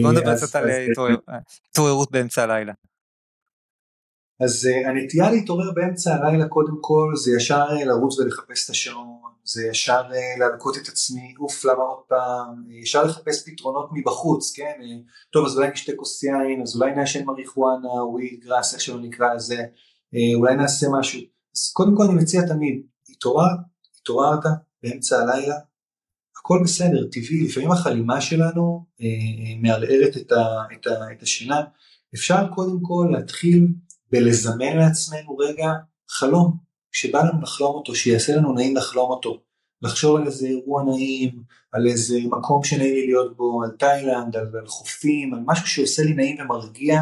בוא נדבר קצת על התעוררות באמצע הלילה. אז הנטייה להתעורר באמצע הלילה קודם כל זה ישר לרוץ ולחפש את השעון, זה ישר להלקות את עצמי, אוף למה עוד פעם, ישר לחפש פתרונות מבחוץ, כן, טוב אז אולי נשתה כוס יין, אז אולי נעשן מריחואנה, וויד גראס, איך שלא נקרא לזה, אולי נעשה משהו, אז קודם כל אני מציע תמיד, התעוררת, התעוררת באמצע הלילה, הכל בסדר, טבעי, לפעמים החלימה שלנו מערערת את, את, את השינה, אפשר קודם כל להתחיל בלזמן לעצמנו רגע חלום, שבא לנו לחלום אותו, שיעשה לנו נעים לחלום אותו, לחשוב על איזה אירוע נעים, על איזה מקום שנעים לי להיות בו, על תאילנד, על, על חופים, על משהו שעושה לי נעים ומרגיע,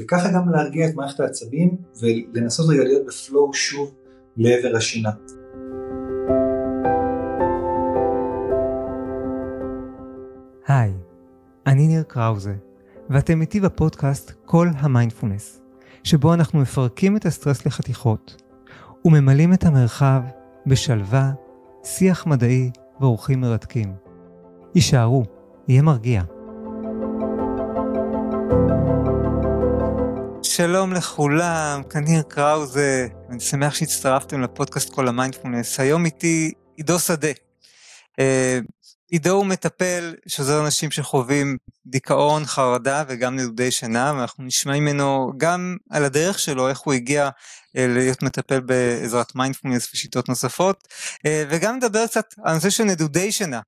וככה גם להרגיע את מערכת העצבים, ולנסות רגע להיות בפלואו שוב לעבר השינה. אני ניר קראוזה, ואתם איתי בפודקאסט כל המיינדפולנס. שבו אנחנו מפרקים את הסטרס לחתיכות וממלאים את המרחב בשלווה, שיח מדעי ואורחים מרתקים. הישארו, יהיה מרגיע. שלום לכולם, כאן ניר קראוזה, אני שמח שהצטרפתם לפודקאסט כל המיינדפולנס. היום איתי עידו שדה. עידו הוא מטפל שעוזר אנשים שחווים דיכאון, חרדה וגם נדודי שינה, ואנחנו נשמע ממנו גם על הדרך שלו, איך הוא הגיע אה, להיות מטפל בעזרת מיינדפולנס ושיטות נוספות, אה, וגם נדבר קצת על הנושא של נדודי שינה.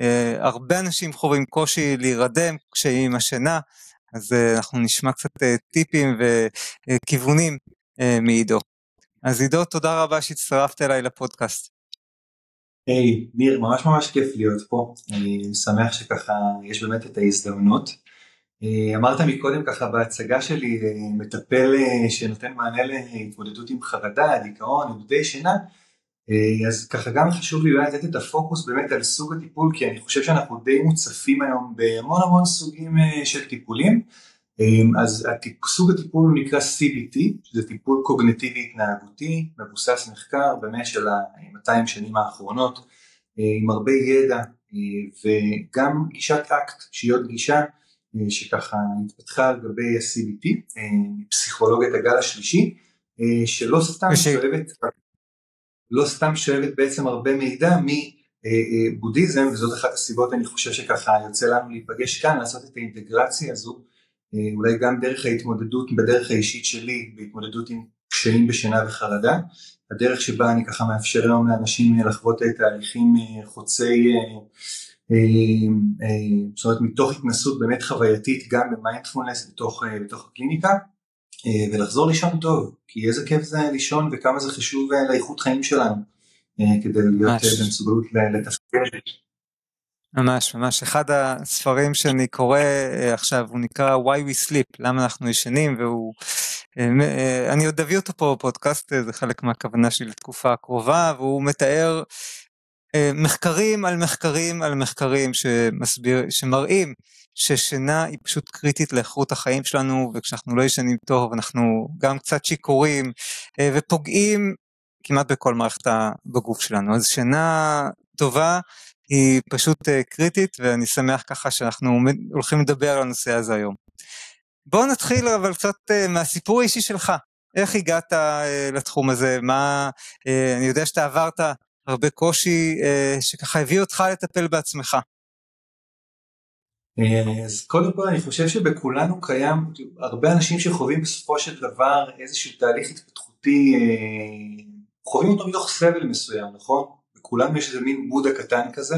אה, הרבה אנשים חווים קושי להירדם, קשיים עם השינה, אז אנחנו נשמע קצת טיפים וכיוונים מעידו. אז עידו, תודה רבה שהצטרפת אליי לפודקאסט. היי, ניר, ממש ממש כיף להיות פה, אני שמח שככה יש באמת את ההזדמנות. אה, אמרת מקודם ככה בהצגה שלי, אה, מטפל אה, שנותן מענה להתמודדות עם חרדה, דיכאון, נדודי שינה, אז ככה גם חשוב לי לתת את הפוקוס באמת על סוג הטיפול, כי אני חושב שאנחנו די מוצפים היום בהמון המון סוגים של טיפולים. אז סוג הטיפול הוא נקרא CBT, שזה טיפול קוגנטיבי התנהגותי, מבוסס מחקר באמת של ה-200 שנים האחרונות, אה, עם הרבה ידע אה, וגם גישת אקט, שהיא עוד גישה אה, שככה התפתחה על גבי ה-CBT, פסיכולוגיית הגל השלישי, שלא סתם שואבת, לא סתם שואבת בעצם הרבה מידע מבודהיזם, וזאת אחת הסיבות אני חושב שככה יוצא לנו להיפגש כאן, לעשות את האינטגרציה הזו אולי גם דרך ההתמודדות, בדרך האישית שלי, בהתמודדות עם קשיים בשינה וחרדה, הדרך שבה אני ככה מאפשר היום לאנשים לחוות את תהליכים אה, חוצי, אה, זאת אומרת מתוך התנסות באמת חווייתית גם במיינדפולנס בתוך, בתוך הקליניקה, ולחזור לישון טוב, כי איזה כיף זה לישון וכמה זה חשוב לאיכות חיים שלנו, כדי להיות במסוגלות לתפקד. ממש ממש. אחד הספרים שאני קורא אה, עכשיו הוא נקרא why we sleep למה אנחנו ישנים והוא אה, אה, אני עוד אביא אותו פה בפודקאסט זה חלק מהכוונה שלי לתקופה הקרובה והוא מתאר מחקרים על מחקרים על מחקרים שמסביר שמראים ששינה היא פשוט קריטית לאיכות החיים שלנו וכשאנחנו לא ישנים טוב אנחנו גם קצת שיכורים ופוגעים כמעט בכל מערכת בגוף שלנו. אז שינה טובה היא פשוט אה, קריטית ואני שמח ככה שאנחנו הולכים לדבר על הנושא הזה היום. בואו נתחיל אבל קצת אה, מהסיפור האישי שלך. איך הגעת אה, לתחום הזה? מה, אני יודע שאתה עברת הרבה קושי שככה הביא אותך לטפל בעצמך. אז קודם כל אני חושב שבכולנו קיים הרבה אנשים שחווים בסופו של דבר איזשהו תהליך התפתחותי, חווים אותו מתוך סבל מסוים, נכון? לכולנו יש איזה מין בודה קטן כזה,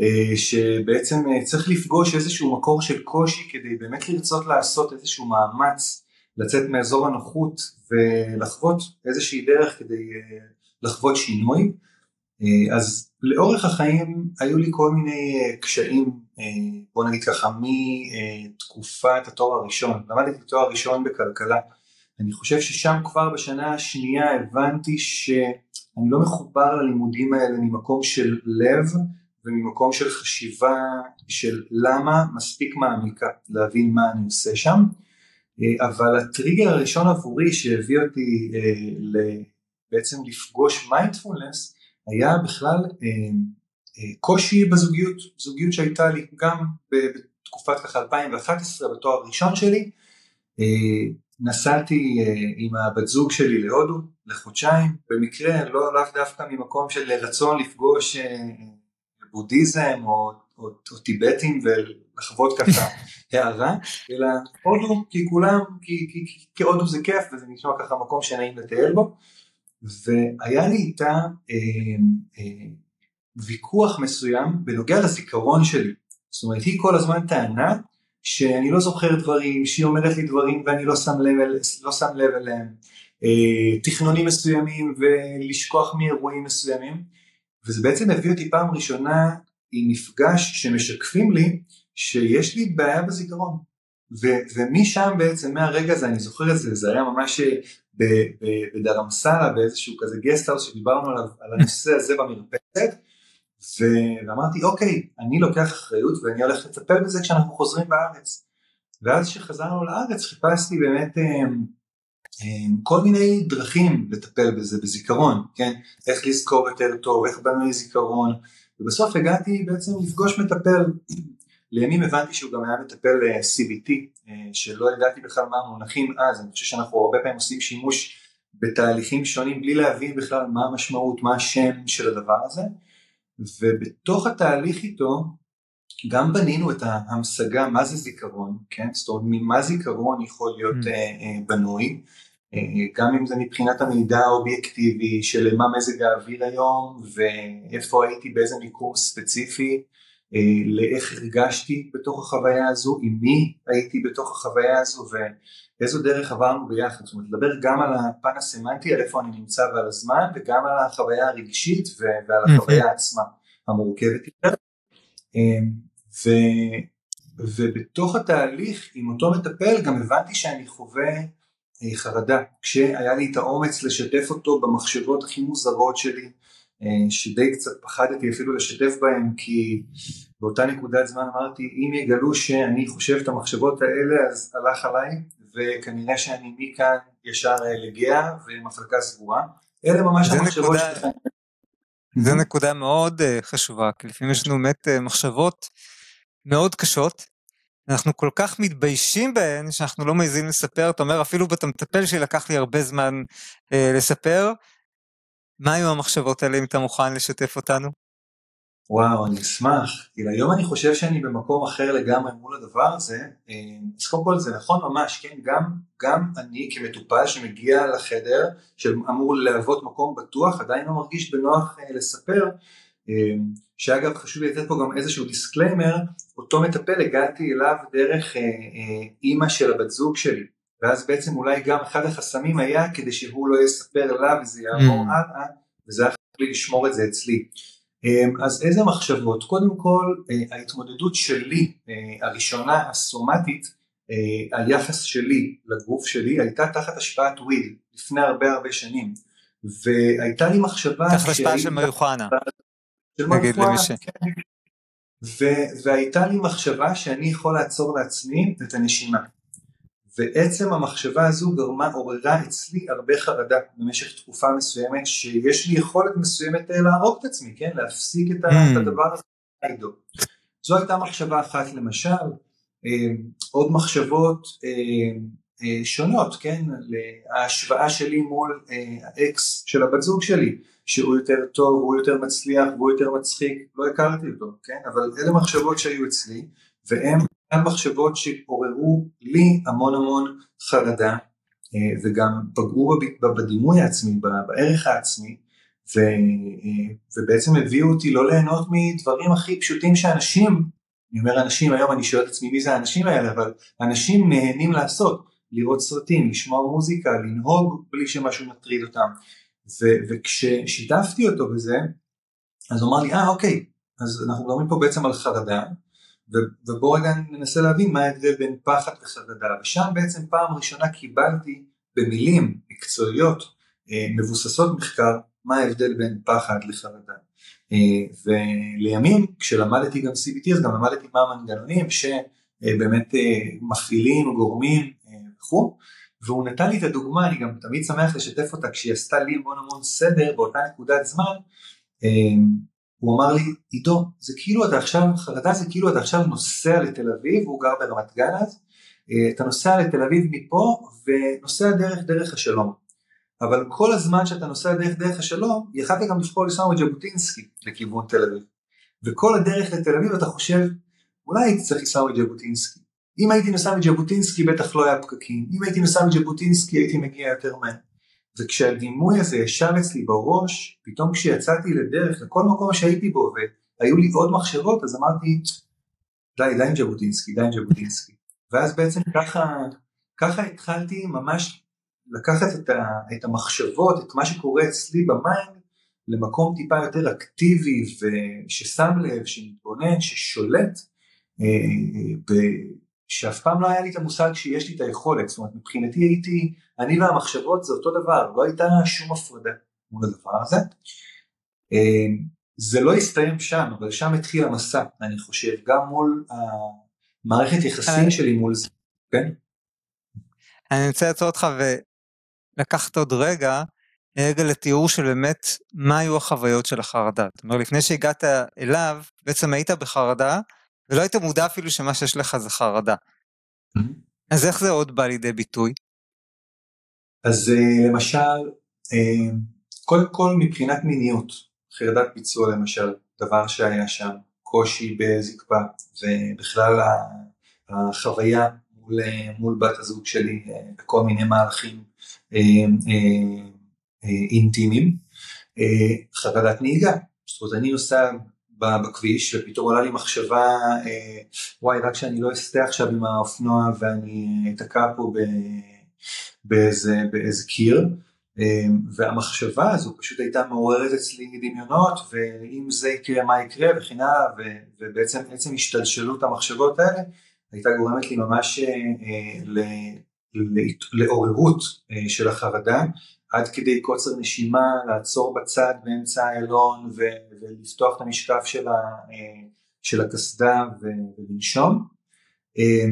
אה, שבעצם אה, צריך לפגוש איזשהו מקור של קושי כדי באמת לרצות לעשות איזשהו מאמץ לצאת מאזור הנוחות ולחוות איזושהי דרך כדי אה, לחוות שינוי. אז לאורך החיים היו לי כל מיני קשיים, בוא נגיד ככה, מתקופת התואר הראשון, למדתי תואר ראשון בכלכלה. אני חושב ששם כבר בשנה השנייה הבנתי ש... אני לא מחובר ללימודים האלה ממקום של לב וממקום של חשיבה של למה מספיק מעמיקה להבין מה אני עושה שם, אה, אבל הטריגר הראשון עבורי שהביא אותי אה, בעצם לפגוש מיינדפולנס היה בכלל אה, קושי בזוגיות, זוגיות שהייתה לי גם תקופת ככה 2011 בתואר הראשון שלי, נסעתי עם הבת זוג שלי להודו לחודשיים, במקרה לא לאו דווקא ממקום של רצון לפגוש בודהיזם או, או, או טיבטים ולחוות ככה הערה, אלא הודו כי כולם, כי, כי, כי, כי הודו זה כיף וזה נשמע ככה מקום שנעים לטייל בו, והיה לי איתה אה, אה, ויכוח מסוים בנוגע לזיכרון שלי, זאת אומרת היא כל הזמן טענה שאני לא זוכר דברים, שהיא אומרת לי דברים ואני לא שם לב, לא שם לב אליהם, אה, תכנונים מסוימים ולשכוח מאירועים מסוימים, וזה בעצם הביא אותי פעם ראשונה עם מפגש שמשקפים לי שיש לי בעיה בזיכרון. ו- ומשם בעצם מהרגע הזה אני זוכר את זה, זה היה ממש בדרמסלה באיזשהו כזה גסטהאוס שדיברנו עליו, על הנושא הזה במרפסת, ואמרתי אוקיי, אני לוקח אחריות ואני הולך לטפל בזה כשאנחנו חוזרים בארץ. ואז כשחזרנו לארץ חיפשתי באמת אמ, אמ, כל מיני דרכים לטפל בזה בזיכרון, כן? איך לזכור יותר טוב, איך בנוי זיכרון, ובסוף הגעתי בעצם לפגוש מטפל. לימים הבנתי שהוא גם היה מטפל אה, CBT, אה, שלא ידעתי בכלל מה המונחים אז, אני חושב שאנחנו הרבה פעמים עושים שימוש בתהליכים שונים בלי להבין בכלל מה המשמעות, מה השם של הדבר הזה, ובתוך התהליך איתו גם בנינו את ההמשגה מה זה זיכרון, כן? זאת אומרת ממה זיכרון יכול להיות mm. uh, uh, בנוי, uh, גם אם זה מבחינת המידע האובייקטיבי של מה מזג האוויר היום ואיפה הייתי באיזה מיקום ספציפי, לאיך הרגשתי בתוך החוויה הזו, עם מי הייתי בתוך החוויה הזו ואיזו דרך עברנו ביחד, זאת אומרת לדבר גם על הפן הסמנטי, על איפה אני נמצא ועל הזמן וגם על החוויה הרגשית ועל החוויה עצמה המורכבת יותר. ו, ובתוך התהליך עם אותו מטפל גם הבנתי שאני חווה אה, חרדה, כשהיה לי את האומץ לשתף אותו במחשבות הכי מוזרות שלי, אה, שדי קצת פחדתי אפילו לשתף בהם כי באותה נקודת זמן אמרתי אם יגלו שאני חושב את המחשבות האלה אז הלך עליי וכנראה שאני מכאן ישר אה, לגאה ומחלקה סגורה, אלה ממש המחשבות נקודה... שלך. זו נקודה מאוד חשובה, כי לפעמים יש לנו באמת מחשבות מאוד קשות, אנחנו כל כך מתביישים בהן שאנחנו לא מעזים לספר, אתה אומר אפילו בת המטפל שלי לקח לי הרבה זמן אה, לספר. מה היו המחשבות האלה אם אתה מוכן לשתף אותנו? וואו אני אשמח, כאילו היום אני חושב שאני במקום אחר לגמרי מול הדבר הזה, אה, אז קודם כל זה נכון ממש, כן, גם, גם אני כמטופל שמגיע לחדר שאמור להוות מקום בטוח עדיין לא מרגיש בנוח אה, לספר, אמ, שאגב חשוב לי לתת פה גם איזשהו disclaimer, אותו מטפל הגעתי אליו דרך אה, אה, אימא של הבת זוג שלי, ואז בעצם אולי גם אחד החסמים היה כדי שהוא לא יספר לה וזה יעבור mm. הלאה, וזה היה חשוב לי לשמור את זה אצלי. אמ, אז איזה מחשבות? קודם כל אה, ההתמודדות שלי הראשונה הסומטית, היחס שלי לגוף שלי הייתה תחת השפעת וויל לפני הרבה הרבה שנים והייתה לי מחשבה תחת השפעה של מיוחנה נגיד למי ש... כן. והייתה לי מחשבה שאני יכול לעצור לעצמי את הנשימה. ועצם המחשבה הזו גרמה, עוררה אצלי הרבה חרדה במשך תקופה מסוימת, שיש לי יכולת מסוימת אה, להרוג את עצמי, כן? להפסיק את, mm. את הדבר הזה. זו הייתה מחשבה אחת למשל, אה, עוד מחשבות אה, שונות, כן? ההשוואה שלי מול האקס של הבת זוג שלי. שהוא יותר טוב, הוא יותר מצליח, והוא יותר מצחיק, לא הכרתי אותו, כן? אבל אלה מחשבות שהיו אצלי, והן גם מחשבות שעוררו לי המון המון חרדה, אה, וגם פגעו בדימוי העצמי, בערך העצמי, ו, אה, ובעצם הביאו אותי לא ליהנות מדברים הכי פשוטים שאנשים, אני אומר אנשים, היום אני שואל את עצמי מי זה האנשים האלה, אבל אנשים נהנים לעשות, לראות סרטים, לשמוע מוזיקה, לנהוג בלי שמשהו מטריד אותם. ו- וכששיתפתי אותו בזה, אז הוא אמר לי, אה אוקיי, אז אנחנו מדברים פה בעצם על חרדה, ו- ובוא רגע ננסה להבין מה ההבדל בין פחד וחרדה, ושם בעצם פעם ראשונה קיבלתי במילים מקצועיות אה, מבוססות מחקר, מה ההבדל בין פחד לחרדה. אה, ולימים כשלמדתי גם CBT אז גם למדתי מה המנגנונים שבאמת אה, מפעילים, גורמים וכו'. והוא נתן לי את הדוגמה, אני גם תמיד שמח לשתף אותה כשהיא עשתה לי המון המון סדר באותה נקודת זמן, הוא אמר לי, עידו, זה כאילו אתה עכשיו, חרדה זה כאילו אתה עכשיו נוסע לתל אביב, הוא גר ברמת גן אז, אה, אתה נוסע לתל אביב מפה ונוסע דרך דרך השלום. אבל כל הזמן שאתה נוסע דרך דרך השלום, יכלת גם לבחור לנסוע מז'בוטינסקי לכיוון תל אביב. וכל הדרך לתל אביב אתה חושב, אולי הייתי צריך לנסוע מז'בוטינסקי. אם הייתי נוסע מז'בוטינסקי בטח לא היה פקקים, אם הייתי נוסע מז'בוטינסקי הייתי מגיע יותר מהר. וכשהדימוי הזה ישב אצלי בראש, פתאום כשיצאתי לדרך לכל מקום שהייתי בו והיו לי עוד מחשבות, אז אמרתי, די, די עם ז'בוטינסקי, די עם ז'בוטינסקי. ואז בעצם ככה, ככה התחלתי ממש לקחת את, ה, את המחשבות, את מה שקורה אצלי ב mind, למקום טיפה יותר אקטיבי וששם לב, שמתבונן, ששולט, אה, שאף פעם לא היה לי את המושג שיש לי את היכולת, זאת אומרת מבחינתי הייתי, אני והמחשבות זה אותו דבר, לא הייתה שום הפרדה מול הדבר הזה. אה, זה לא הסתיים שם, אבל שם התחיל המסע, אני חושב, גם מול המערכת יחסים שלי מול זה, כן? אני רוצה לעצור אותך ולקחת עוד רגע, רגע לתיאור של באמת מה היו החוויות של החרדה. זאת אומרת, לפני שהגעת אליו, בעצם היית בחרדה, ולא היית מודע אפילו שמה שיש לך זה חרדה. Mm-hmm. אז איך זה עוד בא לידי ביטוי? אז uh, למשל, uh, קודם כל מבחינת מיניות, חרדת ביצוע למשל, דבר שהיה שם, קושי בזקפה, ובכלל החוויה מול, מול בת הזוג שלי בכל מיני מהלכים אינטימיים, חרדת נהיגה, זאת אומרת אני נוסע בכביש ופתאום עולה לי מחשבה אה, וואי רק שאני לא אסטה עכשיו עם האופנוע ואני אתקע פה ב, באיזה, באיזה קיר. אה, והמחשבה הזו פשוט הייתה מעוררת אצלי דמיונות ואם זה יקרה מה יקרה וכן הלאה ובעצם עצם השתלשלות המחשבות האלה הייתה גורמת לי ממש אה, אה, לעוררות אה, של החרדה עד כדי קוצר נשימה, לעצור בצד באמצע האלון ולפתוח את המשקף של, ה, אה, של הקסדה ולנשום. אה,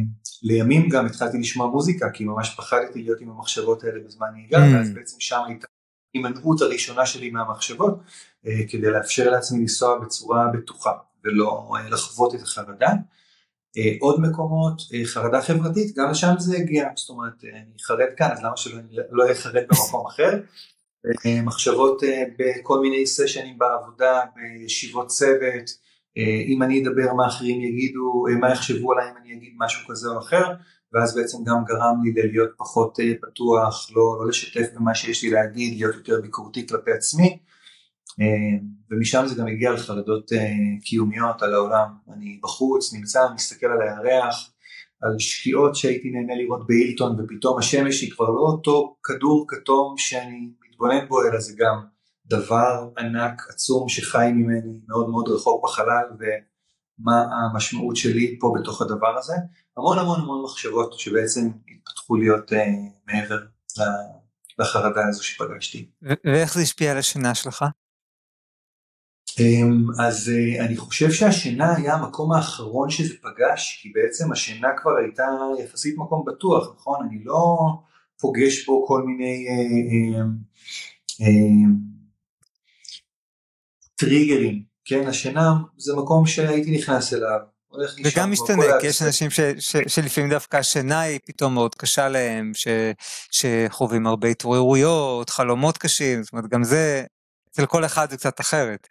לימים גם התחלתי לשמוע מוזיקה כי ממש פחדתי להיות עם המחשבות האלה בזמן נהיגה mm. ואז בעצם שם הייתה ההימנעות הראשונה שלי מהמחשבות אה, כדי לאפשר לעצמי לנסוע בצורה בטוחה ולא לחוות את החרדה. עוד מקומות, חרדה חברתית, גם לשם זה הגיע, זאת אומרת אני חרד כאן אז למה שלא לא אהיה חרד במקום אחר, מחשבות בכל מיני סשנים בעבודה, בישיבות צוות, אם אני אדבר מה אחרים יגידו, מה יחשבו עליי אם אני אגיד משהו כזה או אחר, ואז בעצם גם גרם לי להיות פחות פתוח, לא, לא לשתף במה שיש לי להגיד, להיות יותר ביקורתי כלפי עצמי, אה, ומשם זה גם הגיע לחרדות אה, קיומיות על העולם. אני בחוץ, נמצא, מסתכל על הירח, על שקיעות שהייתי נהנה לראות באילטון, ופתאום השמש היא כבר לא אותו כדור כתום שאני מתבונן בו, אלא זה גם דבר ענק, עצום, שחי ממני מאוד מאוד רחוק בחלל, ומה המשמעות שלי פה בתוך הדבר הזה. המון המון המון מחשבות שבעצם התפתחו להיות uh, מעבר לחרדה הזו שפגשתי. ואיך זה השפיע על השינה שלך? אמ, אז אה, אני חושב שהשינה היה המקום האחרון שזה פגש, כי בעצם השינה כבר הייתה יחסית מקום בטוח, נכון? אני לא פוגש בו כל מיני אה, אה, טריגרים, כן? השינה זה מקום שהייתי נכנס אליו. וגם משתנה, כי יש אנשים ש, ש, שלפעמים דווקא השינה היא פתאום מאוד קשה להם, ש, שחווים הרבה התעוררויות, חלומות קשים, זאת אומרת גם זה, אצל כל אחד זה קצת אחרת.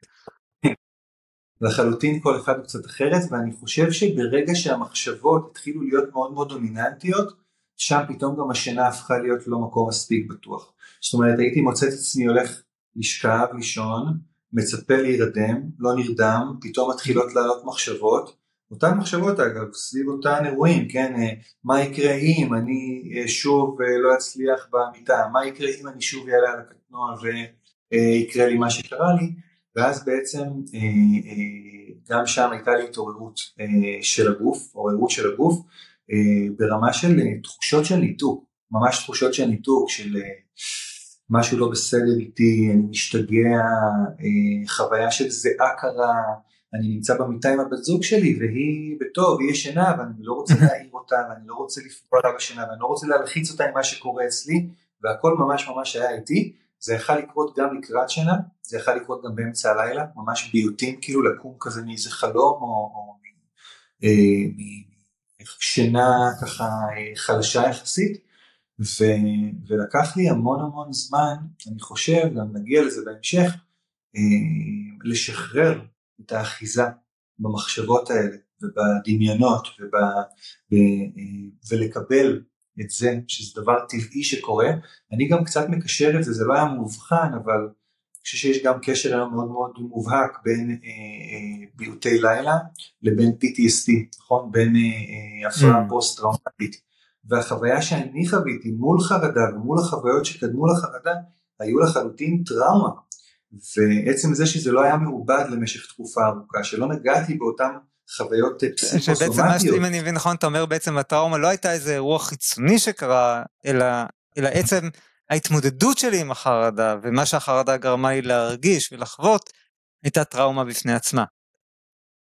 לחלוטין כל אחד הוא קצת אחרת ואני חושב שברגע שהמחשבות התחילו להיות מאוד מאוד דומיננטיות שם פתאום גם השינה הפכה להיות לא מקום מספיק בטוח. זאת אומרת הייתי מוצא את עצמי הולך לשכב, לישון, מצפה להירדם, לא נרדם, פתאום מתחילות לעלות מחשבות, אותן מחשבות אגב סביב אותן אירועים, כן, אה, מה יקרה אם אני אה, שוב אה, לא אצליח במיטה, מה יקרה אם אני שוב אעלה על הקטנוע ויקרה לי מה שקרה לי, ואז בעצם אה, אה, גם שם הייתה לי התעוררות אה, של הגוף, עוררות של הגוף, ברמה של תחושות של ניתוק, ממש תחושות של ניתוק, של משהו לא בסדר איתי, אני משתגע, חוויה של זיעה קרה, אני נמצא במיטה עם הבת זוג שלי והיא בטוב, היא ישנה ואני לא רוצה להעיר אותה ואני לא רוצה לפגוע לה בשינה ואני לא רוצה להלחיץ אותה עם מה שקורה אצלי והכל ממש ממש היה איתי זה יכול לקרות גם לקראת שינה, זה יכול לקרות גם באמצע הלילה, ממש ביוטים כאילו לקום כזה מאיזה חלום או, או משינה ככה חלשה יחסית, ו, ולקח לי המון המון זמן, אני חושב, גם נגיע לזה בהמשך, לשחרר את האחיזה במחשבות האלה ובדמיונות וב, ו, ולקבל את זה שזה דבר טבעי שקורה. אני גם קצת מקשר את זה, זה לא היה מאובחן, אבל אני חושב שיש גם קשר היום מאוד מאוד מובהק בין אה, אה, ביוטי לילה לבין PTSD, נכון? בין אה, אה, הפרעה mm. פוסט טראומטית. והחוויה שאני חוויתי מול חרדה ומול החוויות שקדמו לחרדה היו לחלוטין טראומה. ועצם זה שזה לא היה מעובד למשך תקופה ארוכה, שלא נגעתי באותם חוויות פסיכוסומטיות. שבעצם אם אני מבין נכון אתה אומר בעצם הטראומה לא הייתה איזה אירוע חיצוני שקרה אלא, אלא עצם ההתמודדות שלי עם החרדה ומה שהחרדה גרמה לי להרגיש ולחוות הייתה טראומה בפני עצמה.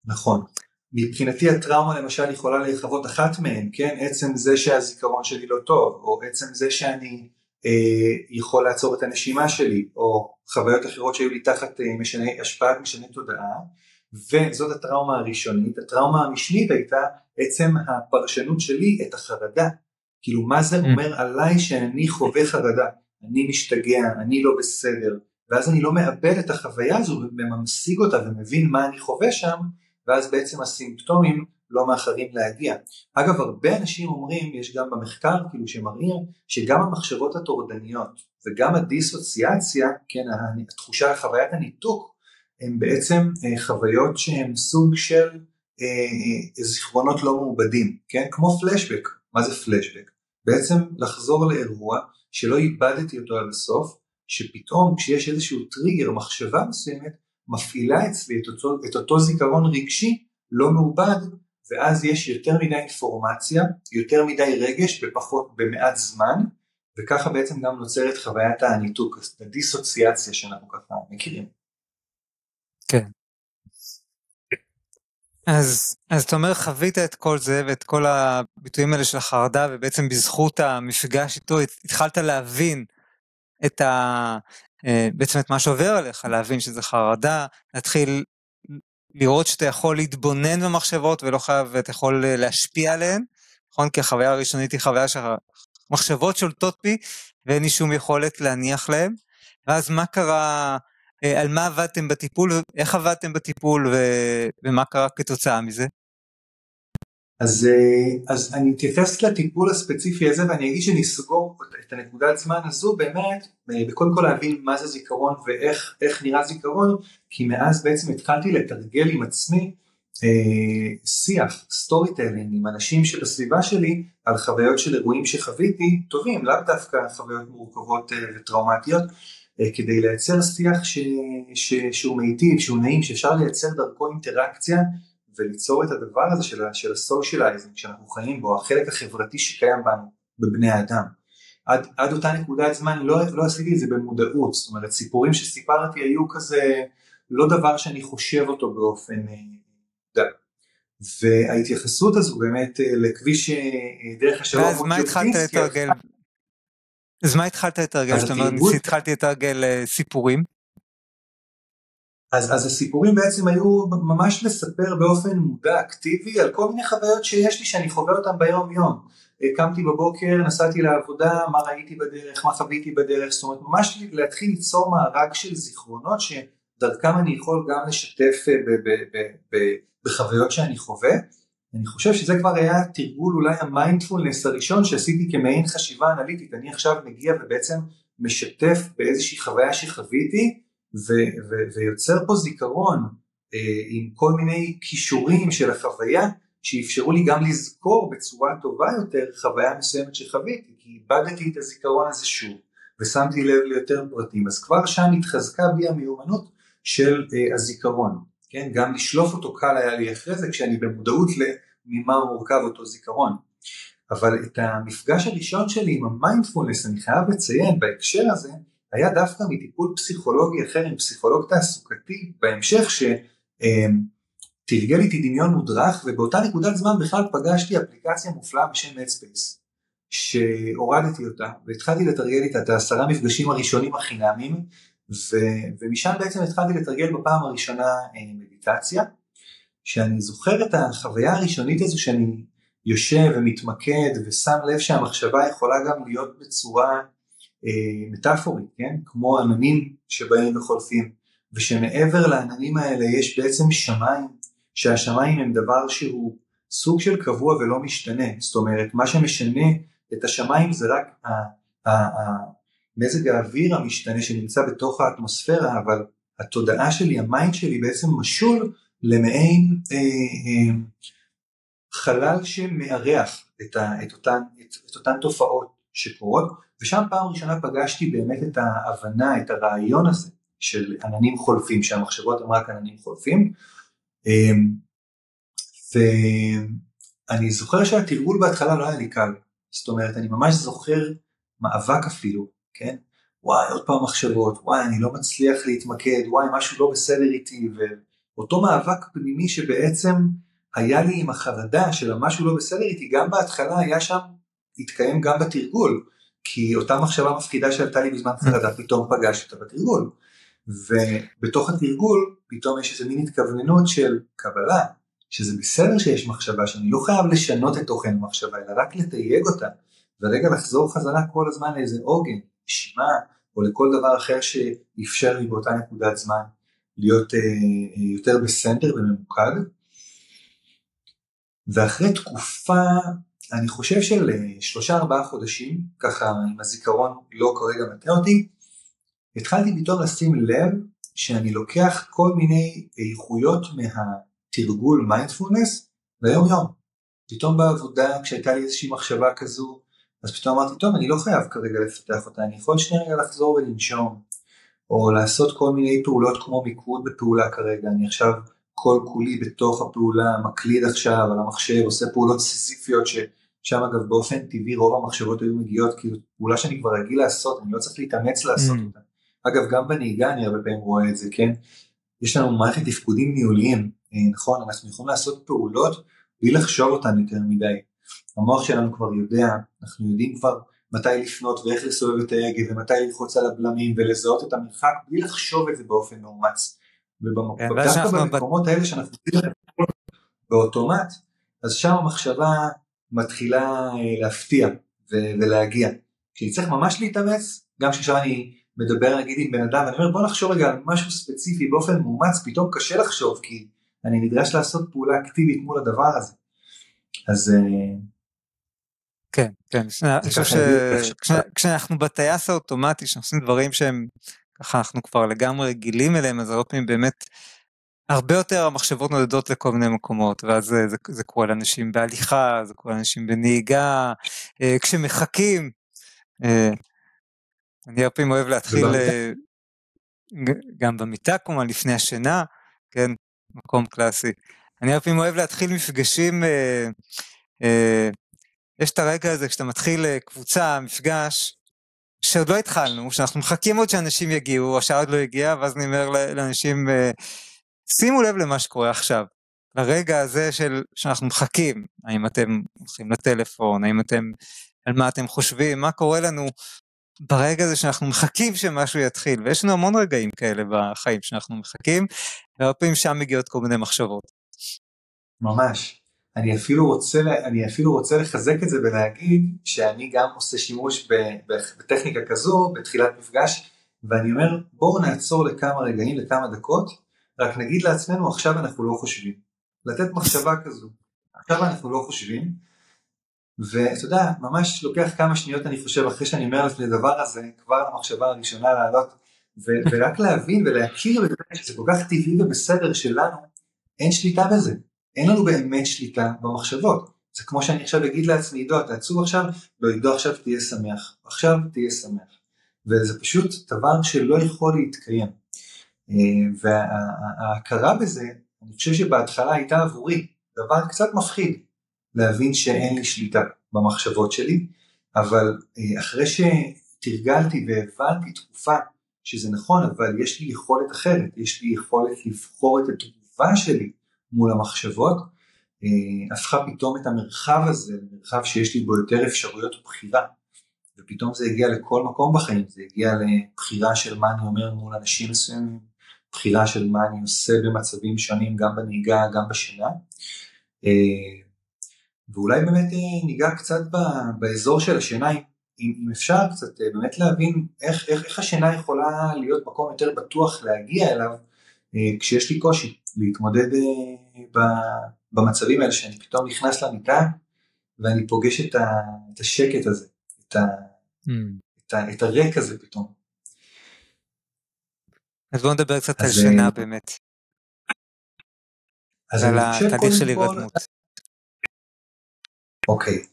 נכון. מבחינתי הטראומה למשל יכולה להיחוות אחת מהן, כן? עצם זה שהזיכרון שלי לא טוב, או עצם זה שאני אה, יכול לעצור את הנשימה שלי, או חוויות אחרות שהיו לי תחת אה, משני, השפעת משני תודעה, וזאת הטראומה הראשונית. הטראומה המשנית הייתה עצם הפרשנות שלי את החרדה. כאילו מה זה mm. אומר עליי שאני חווה חרדה, אני משתגע, אני לא בסדר, ואז אני לא מאבד את החוויה הזו וממשיג אותה ומבין מה אני חווה שם, ואז בעצם הסימפטומים לא מאחרים להגיע. אגב הרבה אנשים אומרים, יש גם במחקר כאילו שמראים שגם המחשבות הטורדניות וגם הדיסוציאציה, כן, התחושה, חוויית הניתוק הם בעצם אה, חוויות שהן סוג של אה, אה, זיכרונות לא מעובדים, כן? כמו פלשבק. מה זה פלשבק? בעצם לחזור לאירוע שלא איבדתי אותו עד הסוף, שפתאום כשיש איזשהו טריגר, מחשבה מסוימת, מפעילה אצלי את אותו, את אותו זיכרון רגשי לא מעובד, ואז יש יותר מדי אינפורמציה, יותר מדי רגש בפחות, במעט זמן, וככה בעצם גם נוצרת חוויית הניתוק, הדיסוציאציה שאנחנו ככה מכירים. כן. אז, אז אתה אומר חווית את כל זה ואת כל הביטויים האלה של החרדה ובעצם בזכות המפגש איתו התחלת להבין את ה... אה, בעצם את מה שעובר עליך, להבין שזה חרדה, להתחיל לראות שאתה יכול להתבונן במחשבות ולא חייב, ואתה יכול להשפיע עליהן, נכון? כי החוויה הראשונית היא חוויה שהמחשבות שולטות בי ואין לי שום יכולת להניח להן. ואז מה קרה אה, על מה עבדתם בטיפול, איך עבדתם בטיפול ו... ומה קרה כתוצאה מזה? אז, אה, אז אני אתייחס לטיפול הספציפי הזה ואני אגיד שנסגור את הנקודת זמן הזו באמת, אה, קודם כל להבין מה זה זיכרון ואיך נראה זיכרון, כי מאז בעצם התחלתי לתרגל עם עצמי אה, שיח, storytelling עם אנשים שבסביבה שלי על חוויות של אירועים שחוויתי, טובים, לאו דווקא חוויות מורכבות וטראומטיות, אה, כדי לייצר שיח ש, ש, שהוא מיטיב, שהוא נעים, שאפשר לייצר דרכו אינטראקציה וליצור את הדבר הזה של, של ה socializing שאנחנו חיים בו, החלק החברתי שקיים בנו, בבני האדם. עד, עד אותה נקודת זמן לא, לא עשיתי את זה במודעות, זאת אומרת סיפורים שסיפרתי היו כזה לא דבר שאני חושב אותו באופן אה, מודע. וההתייחסות הזו באמת אה, לכביש דרך השלום. ואז מה התחלת לתרגל? אז מה התחלת לתרגל? זאת אומרת, התחלתי לתרגל אה, סיפורים. אז, אז הסיפורים בעצם היו ממש לספר באופן מודע אקטיבי על כל מיני חוויות שיש לי שאני חווה אותן ביום יום. קמתי בבוקר, נסעתי לעבודה, מה ראיתי בדרך, מה חוויתי בדרך, זאת אומרת ממש להתחיל ליצור מארג של זיכרונות שדרכם אני יכול גם לשתף אה, בחוויות שאני חווה. אני חושב שזה כבר היה תרגול אולי המיינדפולנס הראשון שעשיתי כמעין חשיבה אנליטית, אני עכשיו מגיע ובעצם משתף באיזושהי חוויה שחוויתי ו- ו- ויוצר פה זיכרון אה, עם כל מיני כישורים של החוויה שאפשרו לי גם לזכור בצורה טובה יותר חוויה מסוימת שחוויתי, כי איבדתי את הזיכרון הזה שוב ושמתי לב ליותר פרטים, אז כבר שם התחזקה בי המיומנות של אה, הזיכרון. כן, גם לשלוף אותו קל היה לי אחרי זה כשאני במודעות לממה מורכב אותו זיכרון. אבל את המפגש הראשון שלי עם המיינדפולנס אני חייב לציין בהקשר הזה היה דווקא מטיפול פסיכולוגי אחר עם פסיכולוג תעסוקתי בהמשך שתרגל איתי דמיון מודרך ובאותה נקודת זמן בכלל פגשתי אפליקציה מופלאה בשם Headspace שהורדתי אותה והתחלתי לתרגל איתה את העשרה מפגשים הראשונים החינמיים ו, ומשם בעצם התחלתי לתרגל בפעם הראשונה אה, מדיטציה שאני זוכר את החוויה הראשונית הזו שאני יושב ומתמקד ושם לב שהמחשבה יכולה גם להיות בצורה אה, מטאפורית, כן? כמו עננים שבאים וחולפים ושמעבר לעננים האלה יש בעצם שמיים שהשמיים הם דבר שהוא סוג של קבוע ולא משתנה, זאת אומרת מה שמשנה את השמיים זה רק מזג האוויר המשתנה שנמצא בתוך האטמוספירה, אבל התודעה שלי, ה mind שלי בעצם משול למעין אה, אה, חלל שמארח את, ה, את, אותן, את, את אותן תופעות שקורות, ושם פעם ראשונה פגשתי באמת את ההבנה, את הרעיון הזה של עננים חולפים, שהמחשבות הן רק עננים חולפים. אה, ואני זוכר שהתרגול בהתחלה לא היה לי קל, זאת אומרת אני ממש זוכר מאבק אפילו, כן? וואי עוד פעם מחשבות, וואי אני לא מצליח להתמקד, וואי משהו לא בסדר איתי, ואותו מאבק פנימי שבעצם היה לי עם החרדה של המשהו לא בסדר איתי, גם בהתחלה היה שם, התקיים גם בתרגול, כי אותה מחשבה מפחידה שעלתה לי בזמן חרדה פתאום פגש אותה בתרגול. ובתוך התרגול פתאום יש איזה מין התכווננות של קבלה, שזה בסדר שיש מחשבה שאני לא חייב לשנות את תוכן המחשבה אלא רק לתייג אותה ורגע לחזור חזרה כל הזמן לאיזה עוגן, נשימה או לכל דבר אחר שאפשר לי באותה נקודת זמן להיות אה, אה, יותר בסנטר וממוקד. ואחרי תקופה אני חושב של אה, שלושה ארבעה חודשים ככה אם הזיכרון לא כרגע מטעה אותי התחלתי פתאום לשים לב שאני לוקח כל מיני איכויות מה... תרגול מיינדפולנס ליום יום. פתאום בעבודה כשהייתה לי איזושהי מחשבה כזו אז פתאום אמרתי טוב אני לא חייב כרגע לפתח אותה אני יכול שנייה רגע לחזור ולנשום או לעשות כל מיני פעולות כמו מיקוד בפעולה כרגע אני עכשיו כל כולי בתוך הפעולה מקליד עכשיו על המחשב עושה פעולות סיזיפיות ששם אגב באופן טבעי רוב המחשבות היו מגיעות כאילו פעולה שאני כבר רגיל לעשות אני לא צריך להתאמץ לעשות mm. אותה. אגב גם בנהיגה אני הרבה פעמים רואה את זה כן יש לנו מערכת תפקודים ניהוליים אה, נכון, אנחנו יכולים לעשות פעולות בלי לחשוב אותן יותר מדי. המוח שלנו כבר יודע, אנחנו יודעים כבר מתי לפנות ואיך לסובב את ההגה ומתי ללחוץ על הבלמים ולזהות את המרחק בלי לחשוב את זה באופן מאומץ. ודווקא כן, במקומות האלה שאנחנו באוטומט, אז שם המחשבה מתחילה אה, להפתיע ולהגיע. כשאני צריך ממש להתאמץ, גם כשעכשיו אני מדבר נגיד עם בן אדם, ואני אומר בוא נחשוב רגע על משהו ספציפי באופן מאומץ, פתאום קשה לחשוב כי אני נדרש לעשות פעולה אקטיבית מול הדבר הזה. אז... אה, כן, כן, שכשאנחנו בטייס האוטומטי, כשאנחנו עושים דברים שהם, ככה אנחנו כבר לגמרי רגילים אליהם, אז הרבה פעמים באמת הרבה יותר המחשבות נודדות לכל מיני מקומות, ואז זה, זה, זה קורה לאנשים בהליכה, זה קורה לאנשים בנהיגה, אה, כשמחכים. אה, אני הרבה פעמים אוהב להתחיל גם במיטה כמובן לפני השינה, כן, מקום קלאסי. אני הרבה פעמים אוהב להתחיל מפגשים, אה, אה, יש את הרגע הזה כשאתה מתחיל אה, קבוצה, מפגש, שעוד לא התחלנו, שאנחנו מחכים עוד שאנשים יגיעו, השעה עוד לא הגיעה, ואז אני אומר לאנשים, שימו לב למה שקורה עכשיו. לרגע הזה של, שאנחנו מחכים, האם אתם הולכים לטלפון, האם אתם, על מה אתם חושבים, מה קורה לנו ברגע הזה שאנחנו מחכים שמשהו יתחיל, ויש לנו המון רגעים כאלה בחיים שאנחנו מחכים, והרבה פעמים שם מגיעות כל מיני מחשבות. ממש. אני אפילו רוצה, אני אפילו רוצה לחזק את זה ולהגיד שאני גם עושה שימוש בטכניקה כזו בתחילת מפגש, ואני אומר בואו נעצור לכמה רגעים, לכמה דקות, רק נגיד לעצמנו עכשיו אנחנו לא חושבים. לתת מחשבה כזו, עכשיו אנחנו לא חושבים, ואתה יודע, ממש לוקח כמה שניות אני חושב אחרי שאני אומר את הדבר הזה, כבר המחשבה הראשונה לעלות, ו- ורק להבין ולהכיר שזה כל כך טבעי ובסדר שלנו, אין שליטה בזה, אין לנו באמת שליטה במחשבות. זה כמו שאני עכשיו אגיד לעצמי, עידו אתה עצוב עכשיו, לא עידו עכשיו תהיה שמח, עכשיו תהיה שמח. וזה פשוט דבר שלא יכול להתקיים. אה, וההכרה בזה, אני חושב שבהתחלה הייתה עבורי דבר קצת מפחיד. להבין שאין לי שליטה במחשבות שלי, אבל אה, אחרי שתרגלתי והבנתי תקופה שזה נכון, אבל יש לי יכולת אחרת, יש לי יכולת לבחור את התגובה שלי מול המחשבות, הפכה פתאום את המרחב הזה למרחב שיש לי בו יותר אפשרויות בחירה. ופתאום זה הגיע לכל מקום בחיים, זה הגיע לבחירה של מה אני אומר מול אנשים מסוימים, בחירה של מה אני עושה במצבים שונים, גם בנהיגה, גם בשינה. אה, ואולי באמת אה, ניגע קצת באזור של השינה, אם, אם אפשר קצת אה, באמת להבין איך, איך, איך השינה יכולה להיות מקום יותר בטוח להגיע אליו כשיש לי קושי להתמודד במצבים האלה שאני פתאום נכנס למיטה ואני פוגש את, ה, את השקט הזה, את, ה, mm. את, ה, את הריק הזה פתאום. אז בוא נדבר קצת על שינה באמת. אז על התהליך של הירדמות. אוקיי.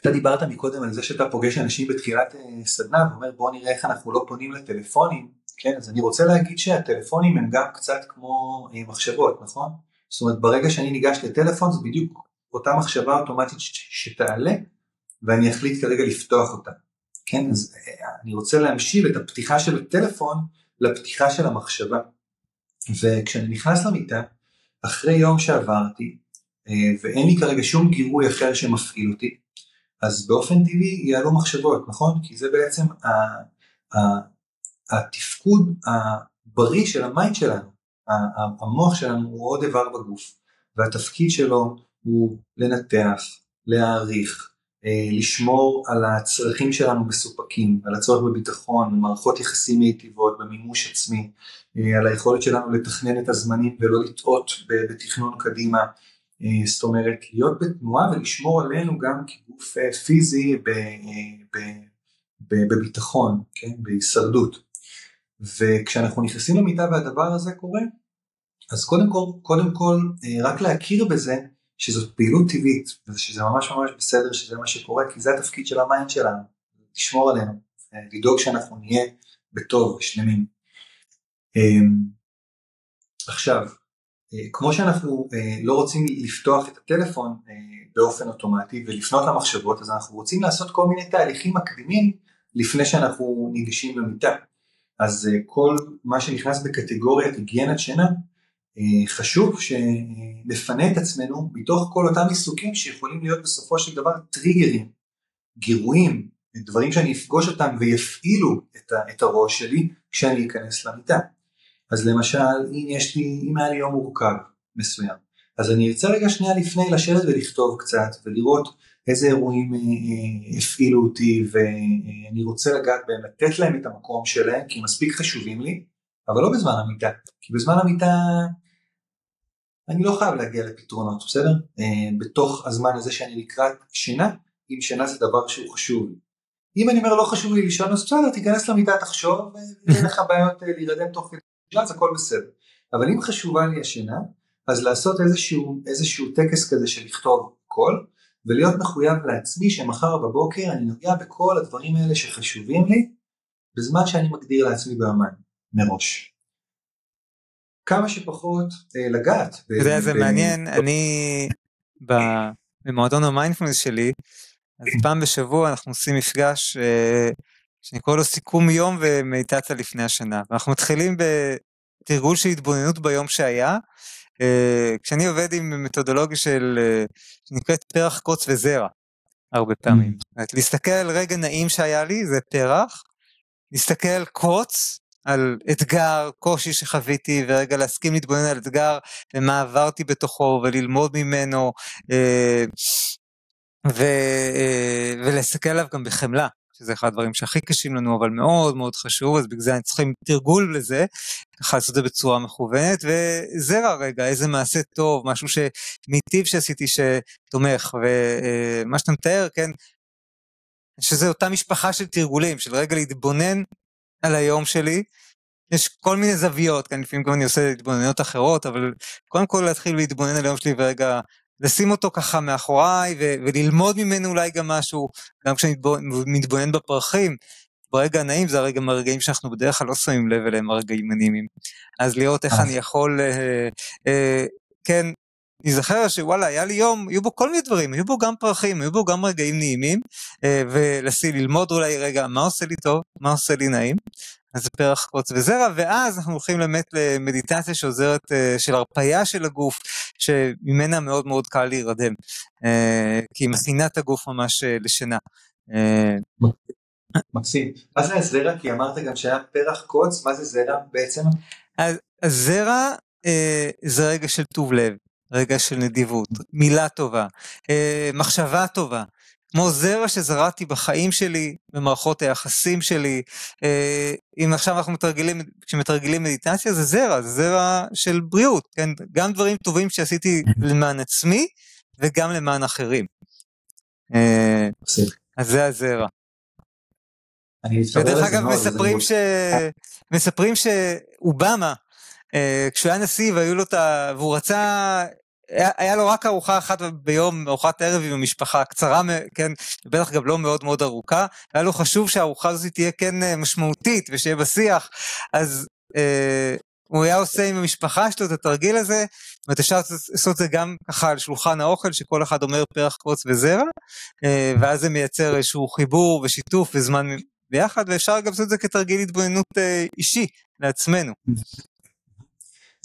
אתה דיברת מקודם על זה שאתה פוגש אנשים בתחילת אה, סדנה ואומר בוא נראה איך אנחנו לא פונים לטלפונים, כן, אז אני רוצה להגיד שהטלפונים הם גם קצת כמו אה, מחשבות, נכון? זאת אומרת ברגע שאני ניגש לטלפון זה בדיוק אותה מחשבה אוטומטית שתעלה ואני אחליט כרגע לפתוח אותה. כן, אז אה, אני רוצה להמשיל את הפתיחה של הטלפון לפתיחה של המחשבה. וכשאני נכנס למיטה, אחרי יום שעברתי, אה, ואין לי כרגע שום גירוי אחר שמפעיל אותי, אז באופן טבעי יעלו מחשבות, נכון? כי זה בעצם התפקוד הבריא של ה mind שלנו, המוח שלנו הוא עוד איבר בגוף, והתפקיד שלו הוא לנתח, להעריך, אה, לשמור על הצרכים שלנו מסופקים, על הצורך בביטחון, במערכות יחסים מיטיבות, במימוש עצמי, אה, על היכולת שלנו לתכנן את הזמנים ולא לטעות בתכנון קדימה, אה, זאת אומרת להיות בתנועה ולשמור עלינו גם כגוף פיזי בביטחון, כן, בהישרדות. וכשאנחנו נכנסים למיטה והדבר הזה קורה, אז קודם כל, קודם כל רק להכיר בזה שזאת פעילות טבעית, ושזה ממש ממש בסדר שזה מה שקורה, כי זה התפקיד של ה mind שלנו, לשמור עלינו, לדאוג שאנחנו נהיה בטוב, שלמים. אמ, עכשיו, אה, כמו שאנחנו אה, לא רוצים לפתוח את הטלפון אה, באופן אוטומטי ולפנות למחשבות, אז אנחנו רוצים לעשות כל מיני תהליכים מקדימים לפני שאנחנו ניגשים למיטה. אז כל מה שנכנס בקטגוריית היגיינת שינה, אה, חשוב שנפנה את עצמנו מתוך כל אותם עיסוקים שיכולים להיות בסופו של דבר טריגרים, גירויים, דברים שאני אפגוש אותם ויפעילו את הראש שלי כשאני אכנס למיטה. אז למשל אם יש לי, אם היה לי יום מורכב מסוים, אז אני ארצה רגע שנייה לפני לשבת ולכתוב קצת ולראות איזה אירועים אה, אה, הפעילו אותי ואני רוצה לגעת בהם, לתת להם את המקום שלהם כי הם מספיק חשובים לי, אבל לא בזמן המיטה, כי בזמן המיטה אני לא חייב להגיע לפתרונות, בסדר? אה, בתוך הזמן הזה שאני לקראת שינה, אם שינה זה דבר שהוא חשוב לי. אם אני אומר לא חשוב לי לישון, אז בסדר, תיכנס למיטה, תחשוב, ואין לך בעיות להירדם תוך כדי שינה, אז הכל בסדר. אבל אם חשובה לי השינה, אז לעשות איזשהו, איזשהו טקס כזה של לכתוב הכול, ולהיות מחויב לעצמי שמחר בבוקר אני נוגע בכל הדברים האלה שחשובים לי, בזמן שאני מגדיר לעצמי ביומן, מראש. כמה שפחות אה, לגעת. אתה יודע, זה מעניין, אני במועדון המיינדפולנס שלי, אז פעם בשבוע אנחנו עושים מפגש אה, שאני קורא לו סיכום יום ומדיטציה לפני השינה. ואנחנו מתחילים בתרגול של התבוננות ביום שהיה, כשאני עובד עם מתודולוגיה של, שנקראת פרח, קוץ וזרע, הרבה פעמים. Mm. להסתכל על רגע נעים שהיה לי, זה פרח, להסתכל קוץ, על אתגר, קושי שחוויתי, ורגע להסכים להתבונן על אתגר, ומה עברתי בתוכו, וללמוד ממנו, אה, ו, אה, ולהסתכל עליו גם בחמלה, שזה אחד הדברים שהכי קשים לנו, אבל מאוד מאוד חשוב, אז בגלל זה צריכים תרגול לזה, ככה לעשות את זה בצורה מכוונת, וזרע רגע, איזה מעשה טוב, משהו שמיטיב שעשיתי שתומך, ומה אה, שאתה מתאר, כן, שזה אותה משפחה של תרגולים, של רגע להתבונן על היום שלי. יש כל מיני זוויות, כאן לפעמים גם אני עושה התבוננויות אחרות, אבל קודם כל להתחיל להתבונן על היום שלי ורגע לשים אותו ככה מאחוריי ו- וללמוד ממנו אולי גם משהו, גם כשאני מתבונן בפרחים, ברגע הנעים זה הרגע מהרגעים שאנחנו בדרך כלל לא שמים לב אליהם הרגעים הנעימים. אז לראות איך אני יכול, אה, אה, כן, נזכר שוואלה היה לי יום, היו בו כל מיני דברים, היו בו גם פרחים, היו בו גם רגעים נעימים, אה, וללמוד אולי רגע מה עושה לי טוב, מה עושה לי נעים. אז פרח קוץ וזרע, ואז אנחנו הולכים באמת למדיטציה שעוזרת, של הרפאיה של הגוף, שממנה מאוד מאוד קל להירדם, כי היא מכינה את הגוף ממש לשינה. מקסים. מה זה הזרע? כי אמרת גם שהיה פרח קוץ, מה זה זרע בעצם? הזרע זה רגע של טוב לב, רגע של נדיבות, מילה טובה, מחשבה טובה. כמו זרע שזרעתי בחיים שלי, במערכות היחסים שלי. אם עכשיו אנחנו מתרגלים, כשמתרגלים מדיטציה זה זרע, זה זרע של בריאות, כן? גם דברים טובים שעשיתי למען עצמי וגם למען אחרים. אז זה הזרע. ודרך אגב מספרים ש... מספרים שאובמה, כשהוא היה נשיא והיו לו את ה... והוא רצה היה, לו רק ארוחה אחת ביום, ארוחת ערב עם המשפחה, קצרה, כן, בטח גם לא מאוד מאוד ארוכה, היה לו חשוב שהארוחה הזאת תהיה כן אה, משמעותית ושיהיה בשיח, אז אה, הוא היה עושה עם המשפחה שלו את התרגיל הזה, זאת אומרת אפשר לעשות את זה גם ככה על שולחן האוכל, שכל אחד אומר פרח קוץ וזרע, אה, ואז זה מייצר איזשהו חיבור ושיתוף וזמן ביחד, ואפשר גם לעשות את זה כתרגיל התבוננות אה, אישי לעצמנו.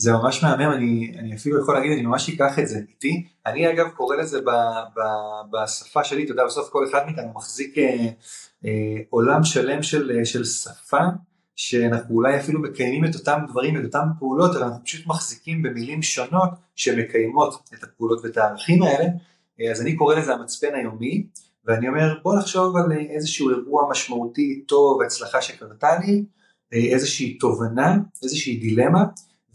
זה ממש מהמם, אני, אני אפילו יכול להגיד, אני ממש אקח את זה איתי. אני אגב קורא לזה ב, ב, בשפה שלי, אתה יודע, בסוף כל אחד מאיתנו מחזיק אה, אה, עולם שלם של, אה, של שפה, שאנחנו אולי אפילו מקיימים את אותם דברים, את אותם פעולות, אבל אנחנו פשוט מחזיקים במילים שונות שמקיימות את הפעולות ואת הערכים האלה. אה, אז אני קורא לזה המצפן היומי, ואני אומר, בוא נחשוב על איזשהו אירוע משמעותי, טוב, הצלחה שקרתה לי, אה, איזושהי תובנה, איזושהי דילמה.